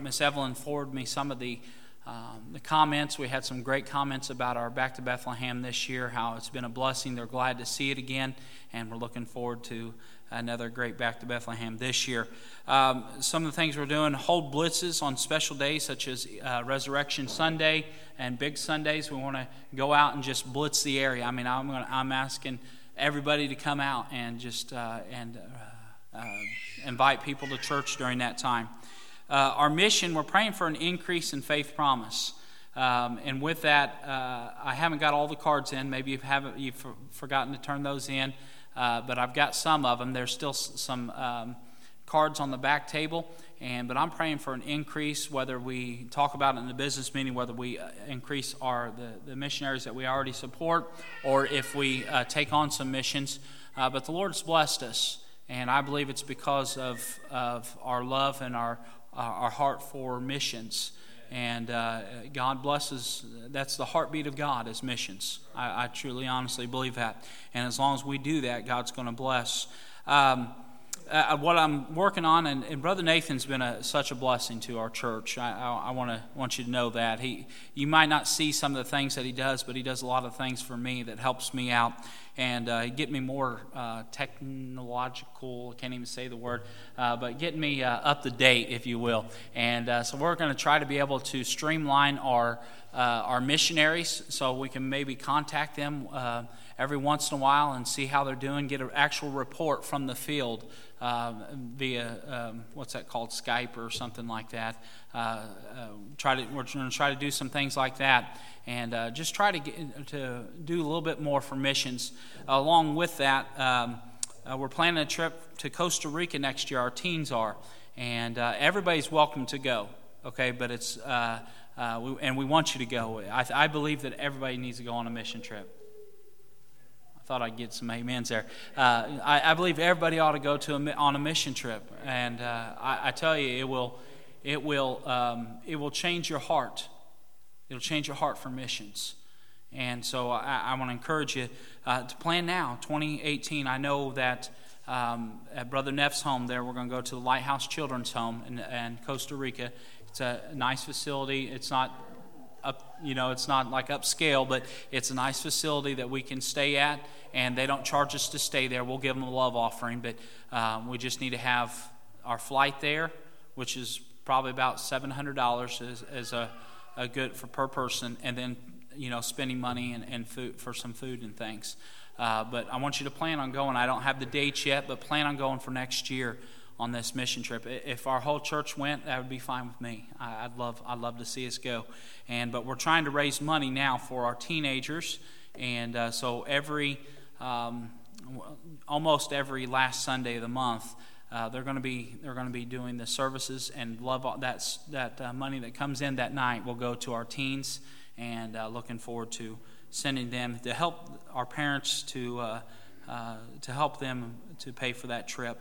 Miss Evelyn forward me some of the um, the comments, we had some great comments about our Back to Bethlehem this year, how it's been a blessing. They're glad to see it again, and we're looking forward to another great Back to Bethlehem this year. Um, some of the things we're doing hold blitzes on special days such as uh, Resurrection Sunday and Big Sundays. We want to go out and just blitz the area. I mean, I'm, gonna, I'm asking everybody to come out and just uh, and uh, uh invite people to church during that time uh, our mission, we're praying for an increase in faith promise. Um, and with that, uh, I haven't got all the cards in. Maybe you haven't, you've forgotten to turn those in, but I've got some of them. There's still some um, cards on the back table. And, but I'm praying for an increase, whether we talk about it in the business meeting, whether we uh, increase our, the, the missionaries that we already support, or if we uh, take on some missions. Uh, but the Lord's blessed us. And I believe it's because of, of our love and our, our heart for missions. And uh, God blesses, that's the heartbeat of God is missions. I, I, truly, honestly believe that. And as long as we do that, God's going to bless. Um, uh, what I'm working on, and, and Brother Nathan's been a, such a blessing to our church. I, I, I want to want you to know that he. You might not see some of the things that he does, but he does a lot of things for me that helps me out and uh, get me more uh, technological. I can't even say the word, uh, but getting me uh, up to date, if you will. And uh, so we're going to try to be able to streamline our uh, our missionaries, so we can maybe contact them every once in a while and see how they're doing. Get an actual report from the field uh, via um, what's that called Skype or something like that. Uh, uh, try to we're going to try to do some things like that, and uh, just try to get to do a little bit more for missions. Along with that, um, uh, we're planning a trip to Costa Rica next year. Our teens are, and uh, everybody's welcome to go. Okay, but it's we, and we want you to go. I, I believe that everybody needs to go on a mission trip thought I'd get some amens there. Uh, I, I, believe everybody ought to go to a, on a mission trip, and uh, I, I, tell you, it will, it will, um, it will change your heart. It'll change your heart for missions. And so I, I want to encourage you uh, to plan now, 2018. I know that um, at Brother Neff's home there, we're going to go to the Lighthouse Children's Home in, in Costa Rica. It's a nice facility. It's not up, you know, it's not like upscale, but it's a nice facility that we can stay at, and they don't charge us to stay there. We'll give them a love offering, but um, we just need to have our flight there, which is probably about seven hundred dollars as, as a, a good for per person, and then you know spending money and, and food for some food and things. Uh, but I want you to plan on going. I don't have the dates yet, but plan on going for next year on this mission trip. If our whole church went, that would be fine with me. I'd love, I'd love to see us go. And but we're trying to raise money now for our teenagers, and uh, so every, um, almost every last Sunday of the month, uh, they're going to be they're going to be doing the services and love that that uh, money that comes in that night will go to our teens, and uh, looking forward to sending them to help our parents to uh, uh, to help them to pay for that trip.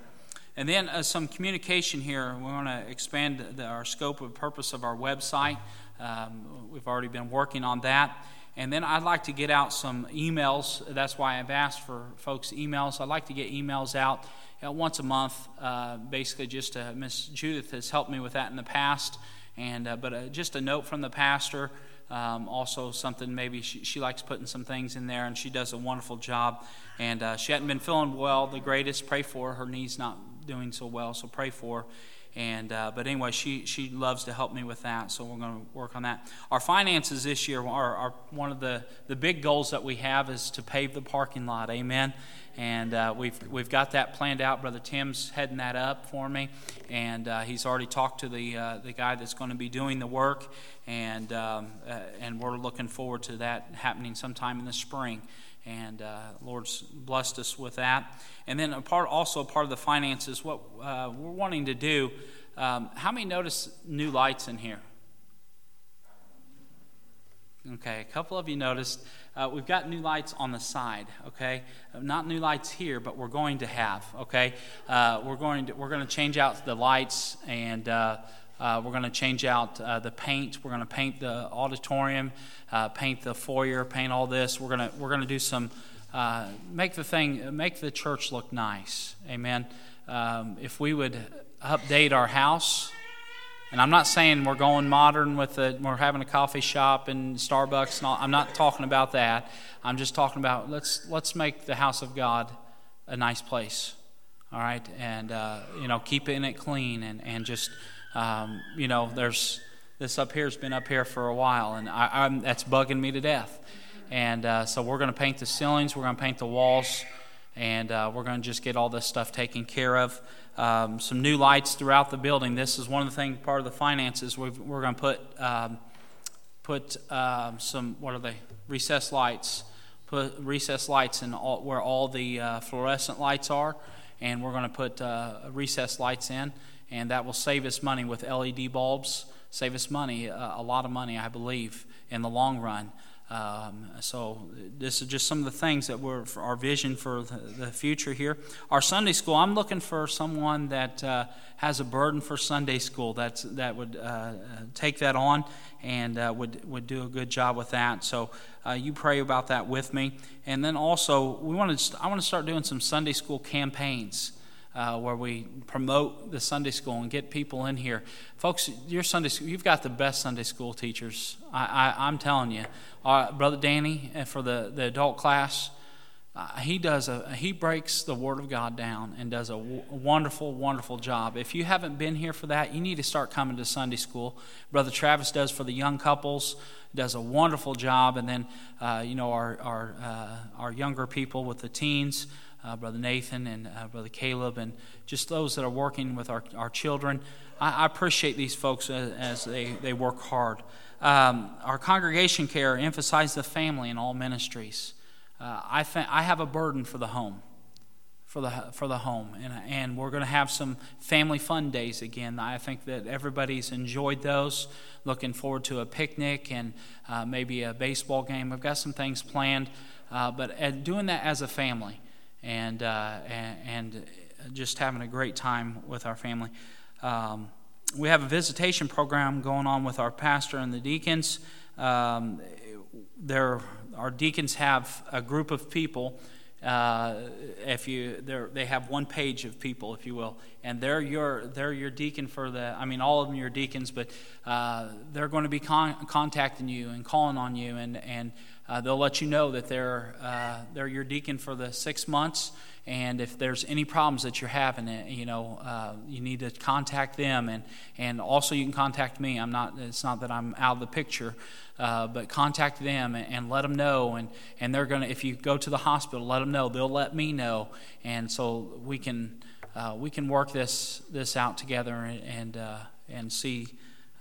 And then uh, some communication here. We want to expand the, our scope of purpose of our website. Um, we've already been working on that. And then I'd like to get out some emails. That's why I've asked for folks' emails. I'd like to get emails out uh, once a month, uh, basically just Miss Judith has helped me with that in the past. And uh, but uh, just a note from the pastor. Um, also, something maybe she, she, likes putting some things in there, and she does a wonderful job. And uh, she hadn't been feeling well, the greatest. Pray for her. Her knee's not doing so well, so pray for. And uh, but anyway, she she loves to help me with that, so we're going to work on that. Our finances this year are, are one of the the big goals that we have is to pave the parking lot. Amen. And uh, we've we've got that planned out. Brother Tim's heading that up for me, and uh, he's already talked to the uh, the guy that's going to be doing the work, and um, uh, and we're looking forward to that happening sometime in the spring and uh, Lord's blessed us with that. And then a part, also a part of the finances, what uh, we're wanting to do. Um, how many notice new lights in here? Okay, a couple of you noticed. Uh, we've got new lights on the side. Okay, not new lights here, but we're going to have. Okay, uh, we're going to we're going to change out the lights and. Uh, we're going to change out uh, the paint. We're going to paint the auditorium, uh, paint the foyer, paint all this. We're going to we're going to do some uh, make the thing make the church look nice. Amen. Um, if we would update our house, and I'm not saying we're going modern with it. We're having a coffee shop and Starbucks and all. I'm not talking about that. I'm just talking about let's let's make the house of God a nice place. All right, and uh, you know keeping it clean and and just um, you know, there's this up here has been up here for a while, and I, that's bugging me to death. And uh, so we're going to paint the ceilings, we're going to paint the walls, and uh, we're going to just get all this stuff taken care of. Um, some new lights throughout the building. This is one of the things, part of the finances. we are going to put um, put um, some what are they? Recessed lights. Put recessed lights in all, where all the uh, fluorescent lights are, and we're going to put uh, recessed lights in and that will save us money with LED bulbs, save us money, uh, a lot of money, I believe, in the long run. Um, so this is just some of the things that were our vision for the, future here. Our Sunday school. I'm looking for someone that uh, has a burden for Sunday school. That's that would uh, take that on and uh, would would do a good job with that. So uh, you pray about that with me. And then also we want to. I want to start doing some Sunday school campaigns uh, where we promote the Sunday school and get people in here. Folks, your Sunday school, you've got the best Sunday school teachers. I, I, am telling you. Uh, Brother Danny, uh, for the, the adult class, uh, he does a he breaks the Word of God down and does a wonderful, wonderful job. If you haven't been here for that, you need to start coming to Sunday school. Brother Travis does for the young couples, does a wonderful job, and then uh, you know our our uh, our younger people with the teens uh, Brother Nathan and uh, Brother Caleb, and just those that are working with our, our children. I, I appreciate these folks as, as, they, they work hard. Um, our congregation care emphasizes the family in all ministries. Uh, I, th- I have a burden for the home. For the, for the home. And, and we're going to have some family fun days again. I think that everybody's enjoyed those. Looking forward to a picnic and uh, maybe a baseball game. I've got some things planned. Uh, but uh, doing that as a family and, uh, and, just having a great time with our family. Um, we have a visitation program going on with our pastor and the deacons. Um, our deacons have a group of people. Uh, if you, they have one page of people, if you will, and they're your they're your deacon for the. I mean, all of them are deacons, but uh, they're going to be con- contacting you and calling on you and and uh, they'll let you know that they're, uh, they're your deacon for the six months. And if there's any problems that you're having, uh, you know, uh, you need to contact them. And, and also you can contact me. I'm not, it's not that I'm out of the picture, uh, but contact them and, and, let them know. And, and they're going to, if you go to the hospital, let them know. They'll let me know. And so we can, uh, we can work this, this out together and, and, uh, and see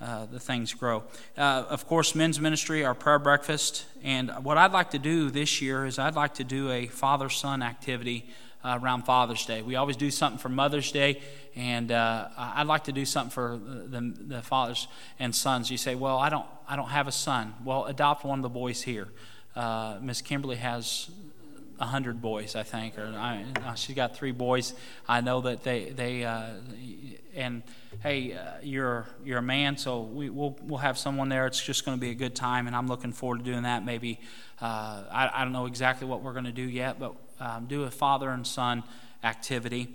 uh, the things grow. Uh, of course, men's ministry, our prayer breakfast. And what I'd like to do this year is I'd like to do a father son activity uh, around Father's Day. We always do something for Mother's Day, and uh, I'd like to do something for the, the, fathers and sons. You say, "Well, I don't, I don't have a son." Well, adopt one of the boys here. Uh, Miss Kimberly has a hundred boys, I think, or I, uh, she's got three boys. I know that they, they, uh, and hey, uh, you're you're a man, so we, will we'll have someone there. It's just going to be a good time, and I'm looking forward to doing that. Maybe uh, I, I don't know exactly what we're going to do yet, but um, do a father and son activity.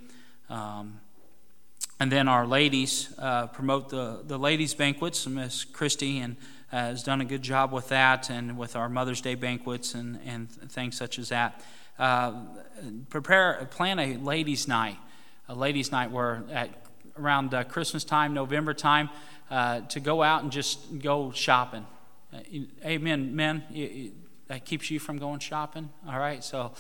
Um, and then our ladies uh, promote the, the ladies' banquets. Miss Christie and has done a good job with that and with our Mother's Day banquets and, and things such as that. Uh, prepare, plan a ladies' night, a ladies' night where at around uh, Christmas time, November time, uh, to go out and just go shopping. Uh, amen, men. that keeps you from going shopping. All right, so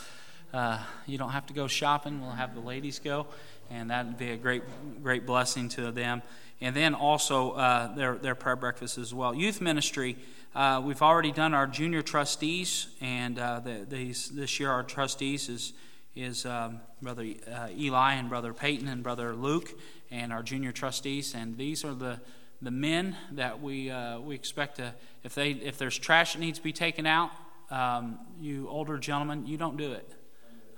uh, you don't have to go shopping. We'll have the ladies go, and that'd be a great, great blessing to them. And then also uh, their their prayer breakfast as well. Youth ministry. Uh, we've already done our junior trustees, and uh, the, these, this year our trustees is is um, brother uh, Eli and brother Peyton and brother Luke, and our junior trustees. And these are the the men that we uh, we expect to if they if there's trash that needs to be taken out, um, you older gentlemen, you don't do it.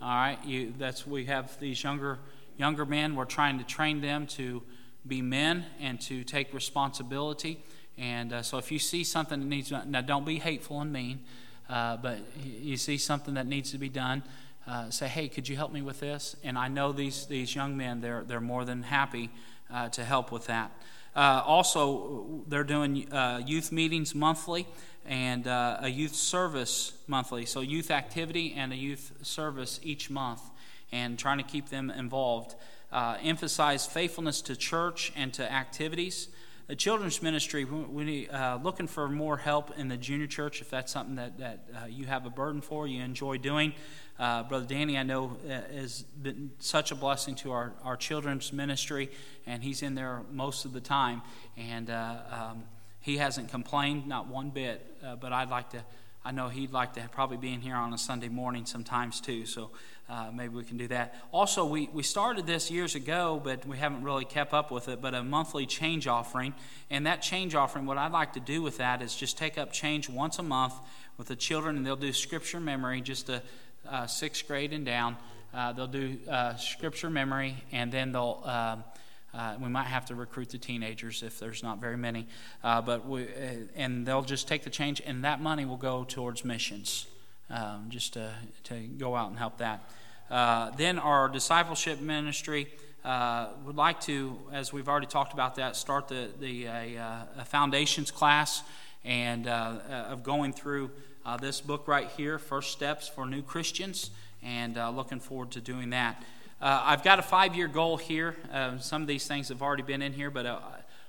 All right, you, that's we have these younger younger men. We're trying to train them to be men and to take responsibility. And uh, so, if you see something that needs now, don't be hateful and mean, uh, but you see something that needs to be done. Uh, say, hey, could you help me with this? And I know these these young men; they're they're more than happy uh, to help with that. Uh, also, they're doing uh, youth meetings monthly and a youth service monthly. So, youth activity and a youth service each month, and trying to keep them involved. Uh, emphasize faithfulness to church and to activities. The children's ministry, we uh, looking for more help in the junior church if that's something that, that uh, you have a burden for, you enjoy doing. Uh, Brother Danny, I know, uh, has been such a blessing to our, our children's ministry, and he's in there most of the time. And um, he hasn't complained, not one bit, uh, but I'd like to, I know he'd like to probably be in here on a Sunday morning sometimes too, so uh, maybe we can do that. Also, we, we started this years ago, but we haven't really kept up with it, but a monthly change offering. And that change offering, what I'd like to do with that is just take up change once a month with the children, and they'll do scripture memory, just a uh, sixth grade and down. Uh, they'll do uh, scripture memory, and then they'll um, uh, we might have to recruit the teenagers if there's not very many, uh, but we, uh, and they'll just take the change, and that money will go towards missions, um, just to, to go out and help that. Uh, then our discipleship ministry uh, would like to, as we've already talked about that, start the the a foundations class and of going through this book right here, First Steps for New Christians, and looking forward to doing that. Uh, I've got a five year goal here. Uh, some of these things have already been in here, but uh,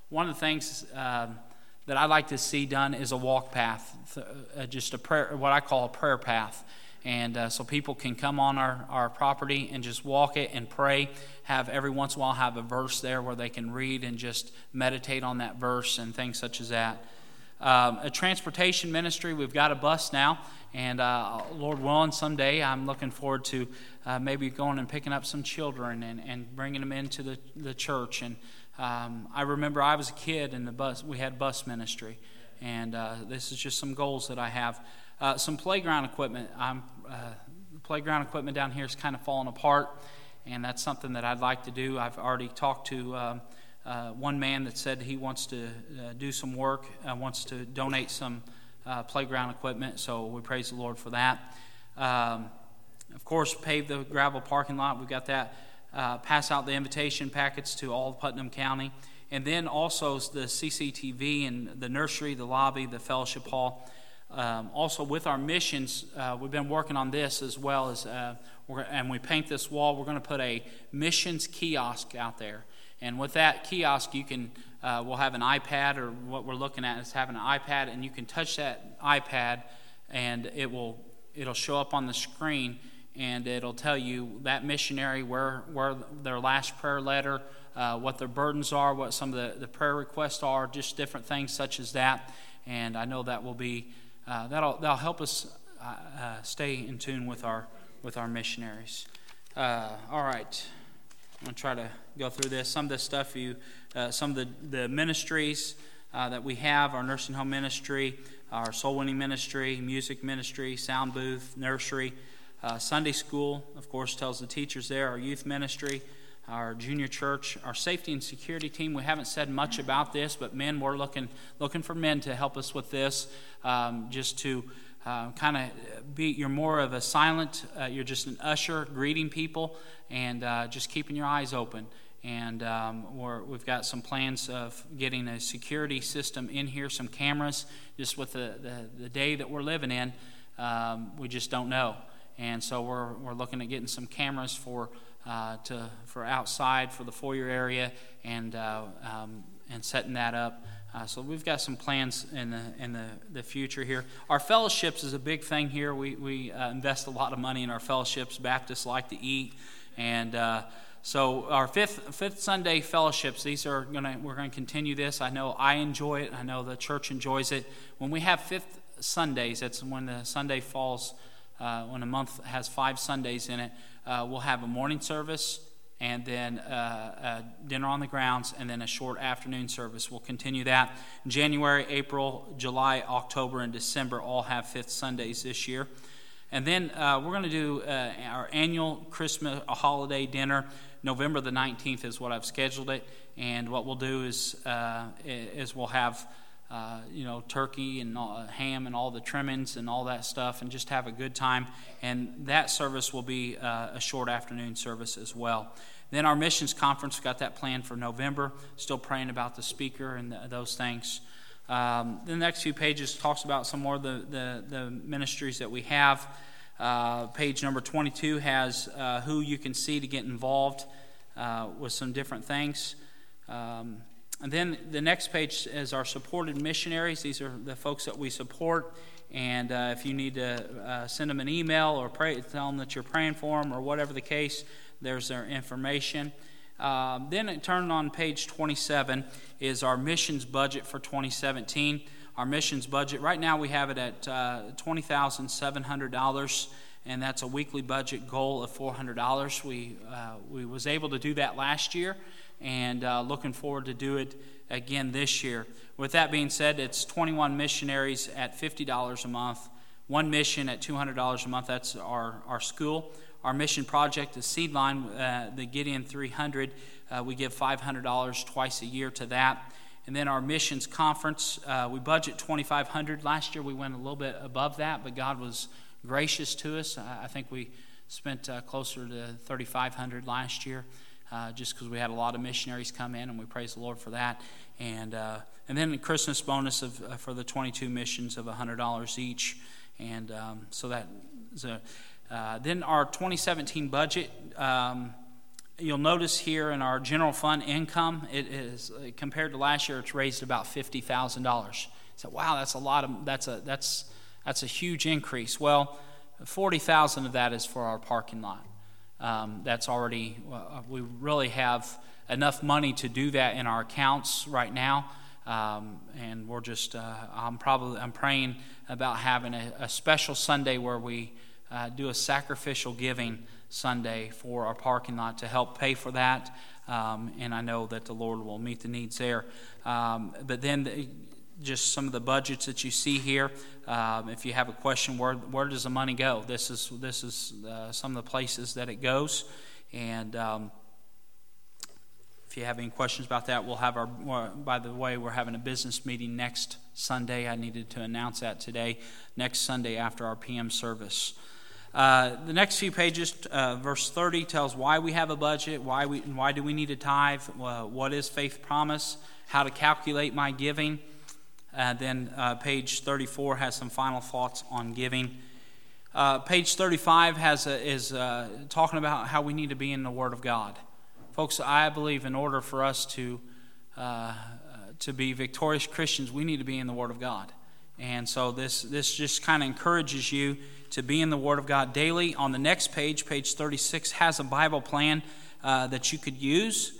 one of the things um, that I'd like to see done is a walk path, uh, just a prayer, what I call a prayer path. And uh, so people can come on our, our property and just walk it and pray. Have every once in a while have a verse there where they can read and just meditate on that verse and things such as that. Um, a transportation ministry, we've got a bus now, and uh, Lord willing, someday I'm looking forward to uh, maybe going and picking up some children and, and bringing them into the, the church. And um, I remember I was a kid and the bus, we had bus ministry, and uh, this is just some goals that I have. Uh, some playground equipment. I'm, uh, playground equipment down here is kind of falling apart, and that's something that I'd like to do. I've already talked to. Um, uh, one man that said he wants to uh, do some work, uh, wants to donate some playground equipment, so we praise the Lord for that. Um, of course, pave the gravel parking lot. We've got that. Uh, pass out the invitation packets to all of Putnam County. And then also the CCTV and the nursery, the lobby, the fellowship hall. um, also with our missions, uh, we've been working on this as well as, uh, and we paint this wall. We're going to put a missions kiosk out there, and with that kiosk, you can uh, we'll have an iPad, or what we're looking at is having an iPad, and you can touch that iPad, and it will it'll show up on the screen, and it'll tell you that missionary where where their last prayer letter, uh, what their burdens are, what some of the, the prayer requests are, just different things such as that. And I know that will be uh, that'll that'll help us uh, uh stay in tune with our with our missionaries. Uh, all right, I'm gonna try to go through this. Some of this stuff you uh, some of the, the ministries that we have our nursing home ministry, our soul winning ministry, music ministry, sound booth, nursery, uh, Sunday school, of course, tells the teachers there, our youth ministry, our junior church, our safety and security team. We haven't said much about this, but men, we're looking, looking for men to help us with this, um, just to uh, kind of be, you're more of a silent, uh, you're just an usher greeting people and uh, just keeping your eyes open and um, we have got some plans of getting a security system in here, some cameras. Just with the, the, the day that we're living in, um, we just don't know. And so we're, we're looking at getting some cameras for, uh, to, for outside, for the foyer area, and, uh, um, and setting that up. Uh, so we've got some plans in the in the, the future here. Our fellowships is a big thing here. We we uh, invest a lot of money in our fellowships. Baptists like to eat, and uh, so our fifth fifth Sunday fellowships, these are gonna we're gonna continue this. I know I enjoy it. I know the church enjoys it. When we have fifth Sundays, that's when the Sunday falls. Uh, when a month has five Sundays in it, uh, we'll have a morning service and then uh, dinner on the grounds, and then a short afternoon service. We'll continue that. January, April, July, October, and December all have fifth Sundays this year. And then uh, we're going to do uh, our annual Christmas holiday dinner. November the 19th is what I've scheduled it. And what we'll do is, uh, is we'll have, uh, you know, turkey and uh, ham and all the trimmings and all that stuff and just have a good time. And that service will be uh, a short afternoon service as well. Then our missions conference, got that planned for November. Still praying about the speaker and the, those things. Um, the next few pages talks about some more of the, the, the ministries that we have. Uh, page number 22 has uh, who you can see to get involved uh, with some different things. Um, and then the next page is our supported missionaries. These are the folks that we support. And uh, if you need to uh, send them an email or pray, tell them that you're praying for them or whatever the case, there's their information. Um, then turn on page 27 is our missions budget for 2017 our missions budget. Right now, we have it at uh, $20,700, and that's a weekly budget goal of $400. We, uh, we was able to do that last year, and uh, looking forward to do it again this year. With that being said, it's 21 missionaries at $50 a month, one mission at $200 a month. That's our, our school. Our mission project is Seedline, uh, the Gideon 300. Uh, we give $500 twice a year to that. And then our missions conference, uh, we budget 2,500. Last year we went a little bit above that, but God was gracious to us. I, I think we spent uh, closer to 3,500 last year, uh, just because we had a lot of missionaries come in, and we praise the Lord for that. And uh, and then the Christmas bonus of uh, for the 22 missions of $100 each, and um, so that a. Uh, then our 2017 budget. Um, you'll notice here in our general fund income, it is compared to last year, it's raised about fifty thousand dollars. So wow, that's a lot of that's a that's that's a huge increase. Well, forty thousand of that is for our parking lot. Um, that's already uh, we really have enough money to do that in our accounts right now. Um, and we're just uh, I'm probably I'm praying about having a, a special Sunday where we uh, do a sacrificial giving Sunday for our parking lot to help pay for that. Um, and I know that the Lord will meet the needs there. Um, but then the, just some of the budgets that you see here. Um, if you have a question, where where does the money go? This is this is uh, some of the places that it goes, and. Um, if you have any questions about that, we'll have our. By the way, we're having a business meeting next Sunday. I needed to announce that today. Next Sunday after our PM service. Uh, the next few pages, uh, verse 30, tells why we have a budget, why, we, why do we need a tithe, uh, what is faith promise, how to calculate my giving. Uh, then uh, page 34 has some final thoughts on giving. Uh, page 35 has a, is uh, talking about how we need to be in the Word of God. Folks, I believe in order for us to, uh, to be victorious Christians, we need to be in the Word of God. And so this, this just kind of encourages you to be in the Word of God daily. On the next page, page 36, has a Bible plan that you could use.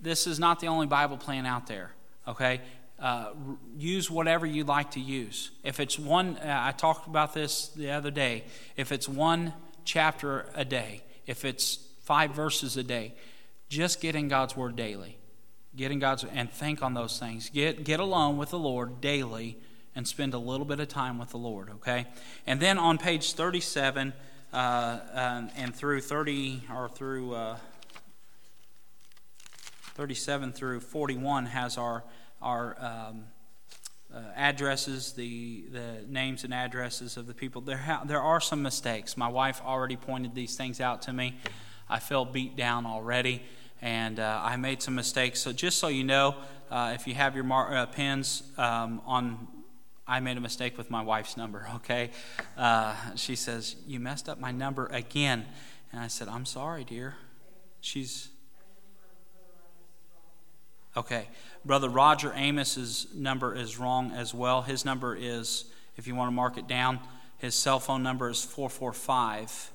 This is not the only Bible plan out there, okay? Uh, use whatever you like to use. If it's one, uh, I talked about this the other day. If it's one chapter a day, if it's five verses a day, just get in God's Word daily. Get in God's and think on those things. Get get alone with the Lord daily and spend a little bit of time with the Lord. Okay, and then on page thirty-seven uh, and, and, through thirty or through uh, thirty-seven through forty-one has our our um, uh, addresses, the, the names and addresses of the people. There, ha- there are some mistakes. My wife already pointed these things out to me. I felt beat down already, and uh, I made some mistakes. So, just so you know, uh, if you have your mar- uh, pens um, on, I made a mistake with my wife's number, okay? Uh, she says, You messed up my number again. And I said, I'm sorry, dear. She's. Okay. Brother Roger Amos's number is wrong as well. His number is, if you want to mark it down, his cell phone number is 445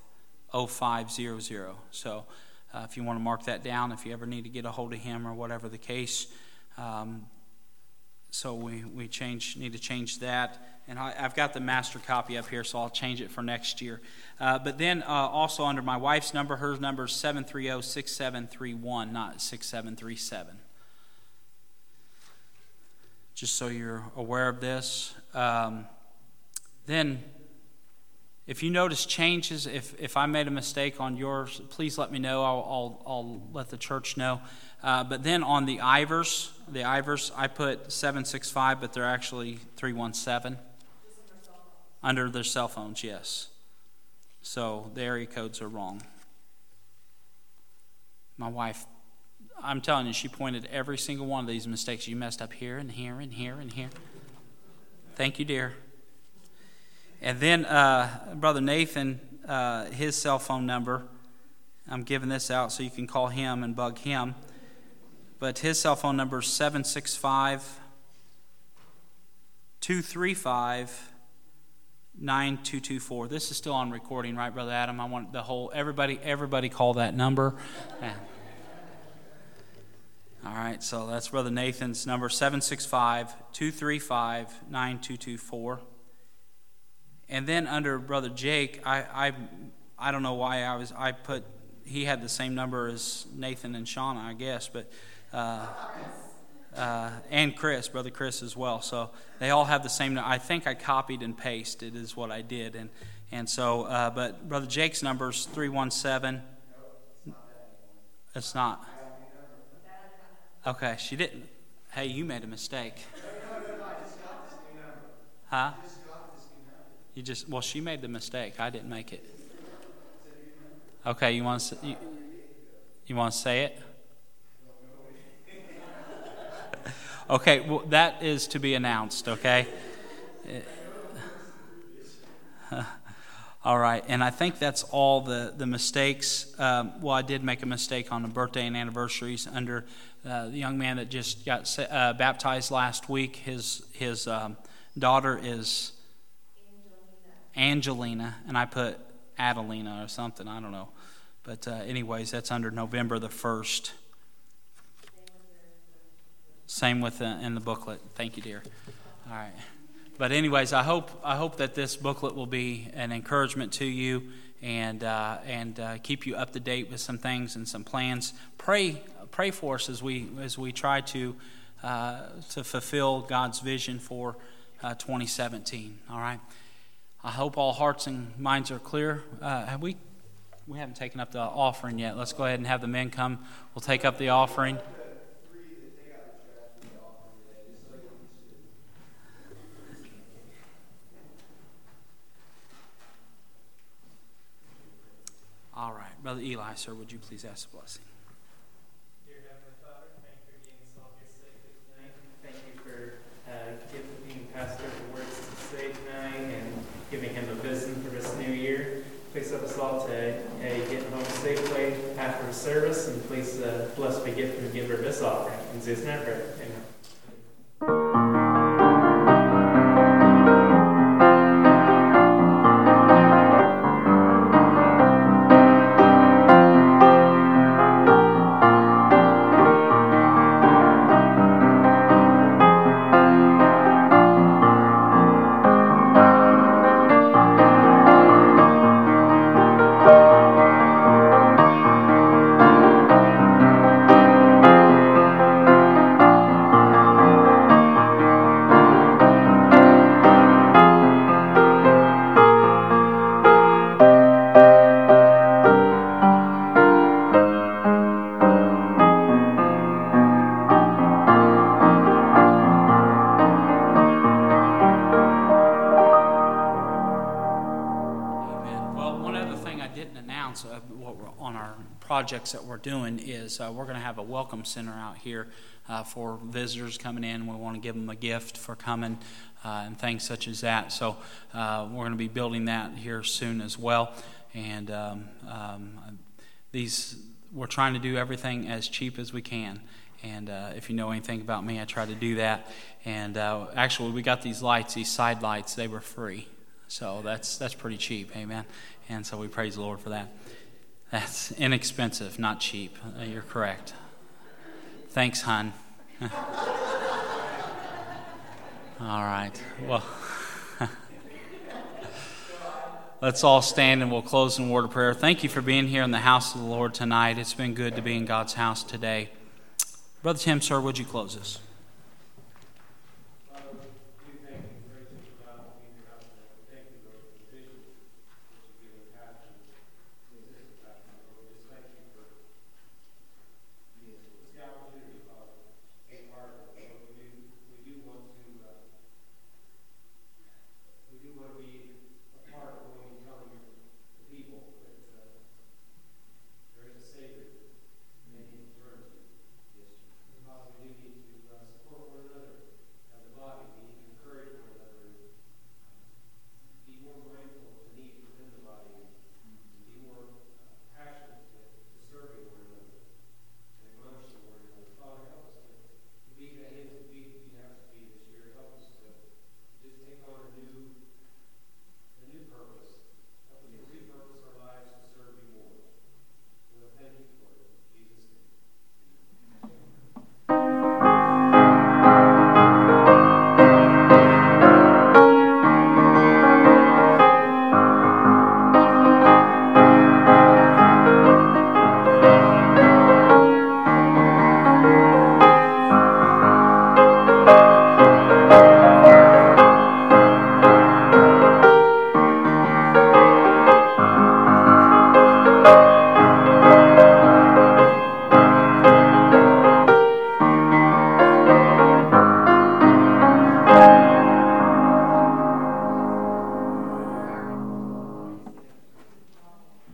0500. So uh, if you want to mark that down, if you ever need to get a hold of him or whatever the case. Um, so we, we change need to change that. And I, have got the master copy up here, so I'll change it for next year. Uh, but then uh, also under my wife's number, her number is 730 6731, not 6737 just so you're aware of this. Um, then, if you notice changes, if, if I made a mistake on yours, please let me know. I'll, I'll, I'll let the church know. Uh, but then on the Ivers, the Ivers, I put 765, but they're actually 317. Under their cell phones, yes. So the area codes are wrong. My wife I'm telling you, she pointed every single one of these mistakes. You messed up here and here and here and here. Thank you, dear. And then uh, Brother Nathan, uh, his cell phone number, I'm giving this out so you can call him and bug him. But his cell phone number is 765 235 9224. This is still on recording, right, Brother Adam? I want the whole, everybody, everybody call that number. All right, so that's Brother Nathan's number 765 235 9224. And then under Brother Jake, I, I, I don't know why I was, I put, he had the same number as Nathan and Shauna, I guess, but, uh, uh, and Chris, Brother Chris as well. So they all have the same, I think I copied and pasted is what I did. And, and so, uh, but Brother Jake's number is 317. It's not. Okay, she didn't. Hey, you made a mistake. Huh? You just well, she made the mistake. I didn't make it. Okay, you want to you, you want to say it? Okay, well, that is to be announced. Okay. Uh, All right, and I think that's all the, the mistakes. Um, well, I did make a mistake on the birthday and anniversaries under uh, the young man that just got uh, baptized last week. His, his um, daughter is Angelina. Angelina. and I put Adelina or something, I don't know. But, uh, anyways, that's under November the 1st. Same with the, in the booklet. Thank you, dear. All right. But anyways, I hope I hope that this booklet will be an encouragement to you and uh, and uh, keep you up to date with some things and some plans. Pray pray for us as we as we try to uh, to fulfill God's vision for uh, 2017. All right. I hope all hearts and minds are clear. Uh, have we we haven't taken up the offering yet. Let's go ahead and have the men come. We'll take up the offering. All right. Brother Eli, sir, would you please ask a blessing? Dear Heavenly Father, thank you for being so all tonight. Thank you for uh, giving being pastor the words to say tonight and giving him a vision for this new year. Please help us all to uh, get home safely after service, and please uh, bless the gift and give her this offering. In Jesus' name, amen. Projects that we're doing is uh, we're going to have a welcome center out here uh, for visitors coming in. We want to give them a gift for coming uh, and things such as that. So uh, we're going to be building that here soon as well. And um, um, these, we're trying to do everything as cheap as we can. And uh, if you know anything about me, I try to do that. And uh, actually, we got these lights, these side lights, they were free. So that's that's pretty cheap, amen. And so we praise the Lord for that. That's inexpensive, not cheap. Uh, you're correct. Thanks, hon. All right. Well, let's all stand and we'll close in word of prayer. Thank you for being here in the house of the Lord tonight. It's been good to be in God's house today. Brother Tim, sir, would you close us?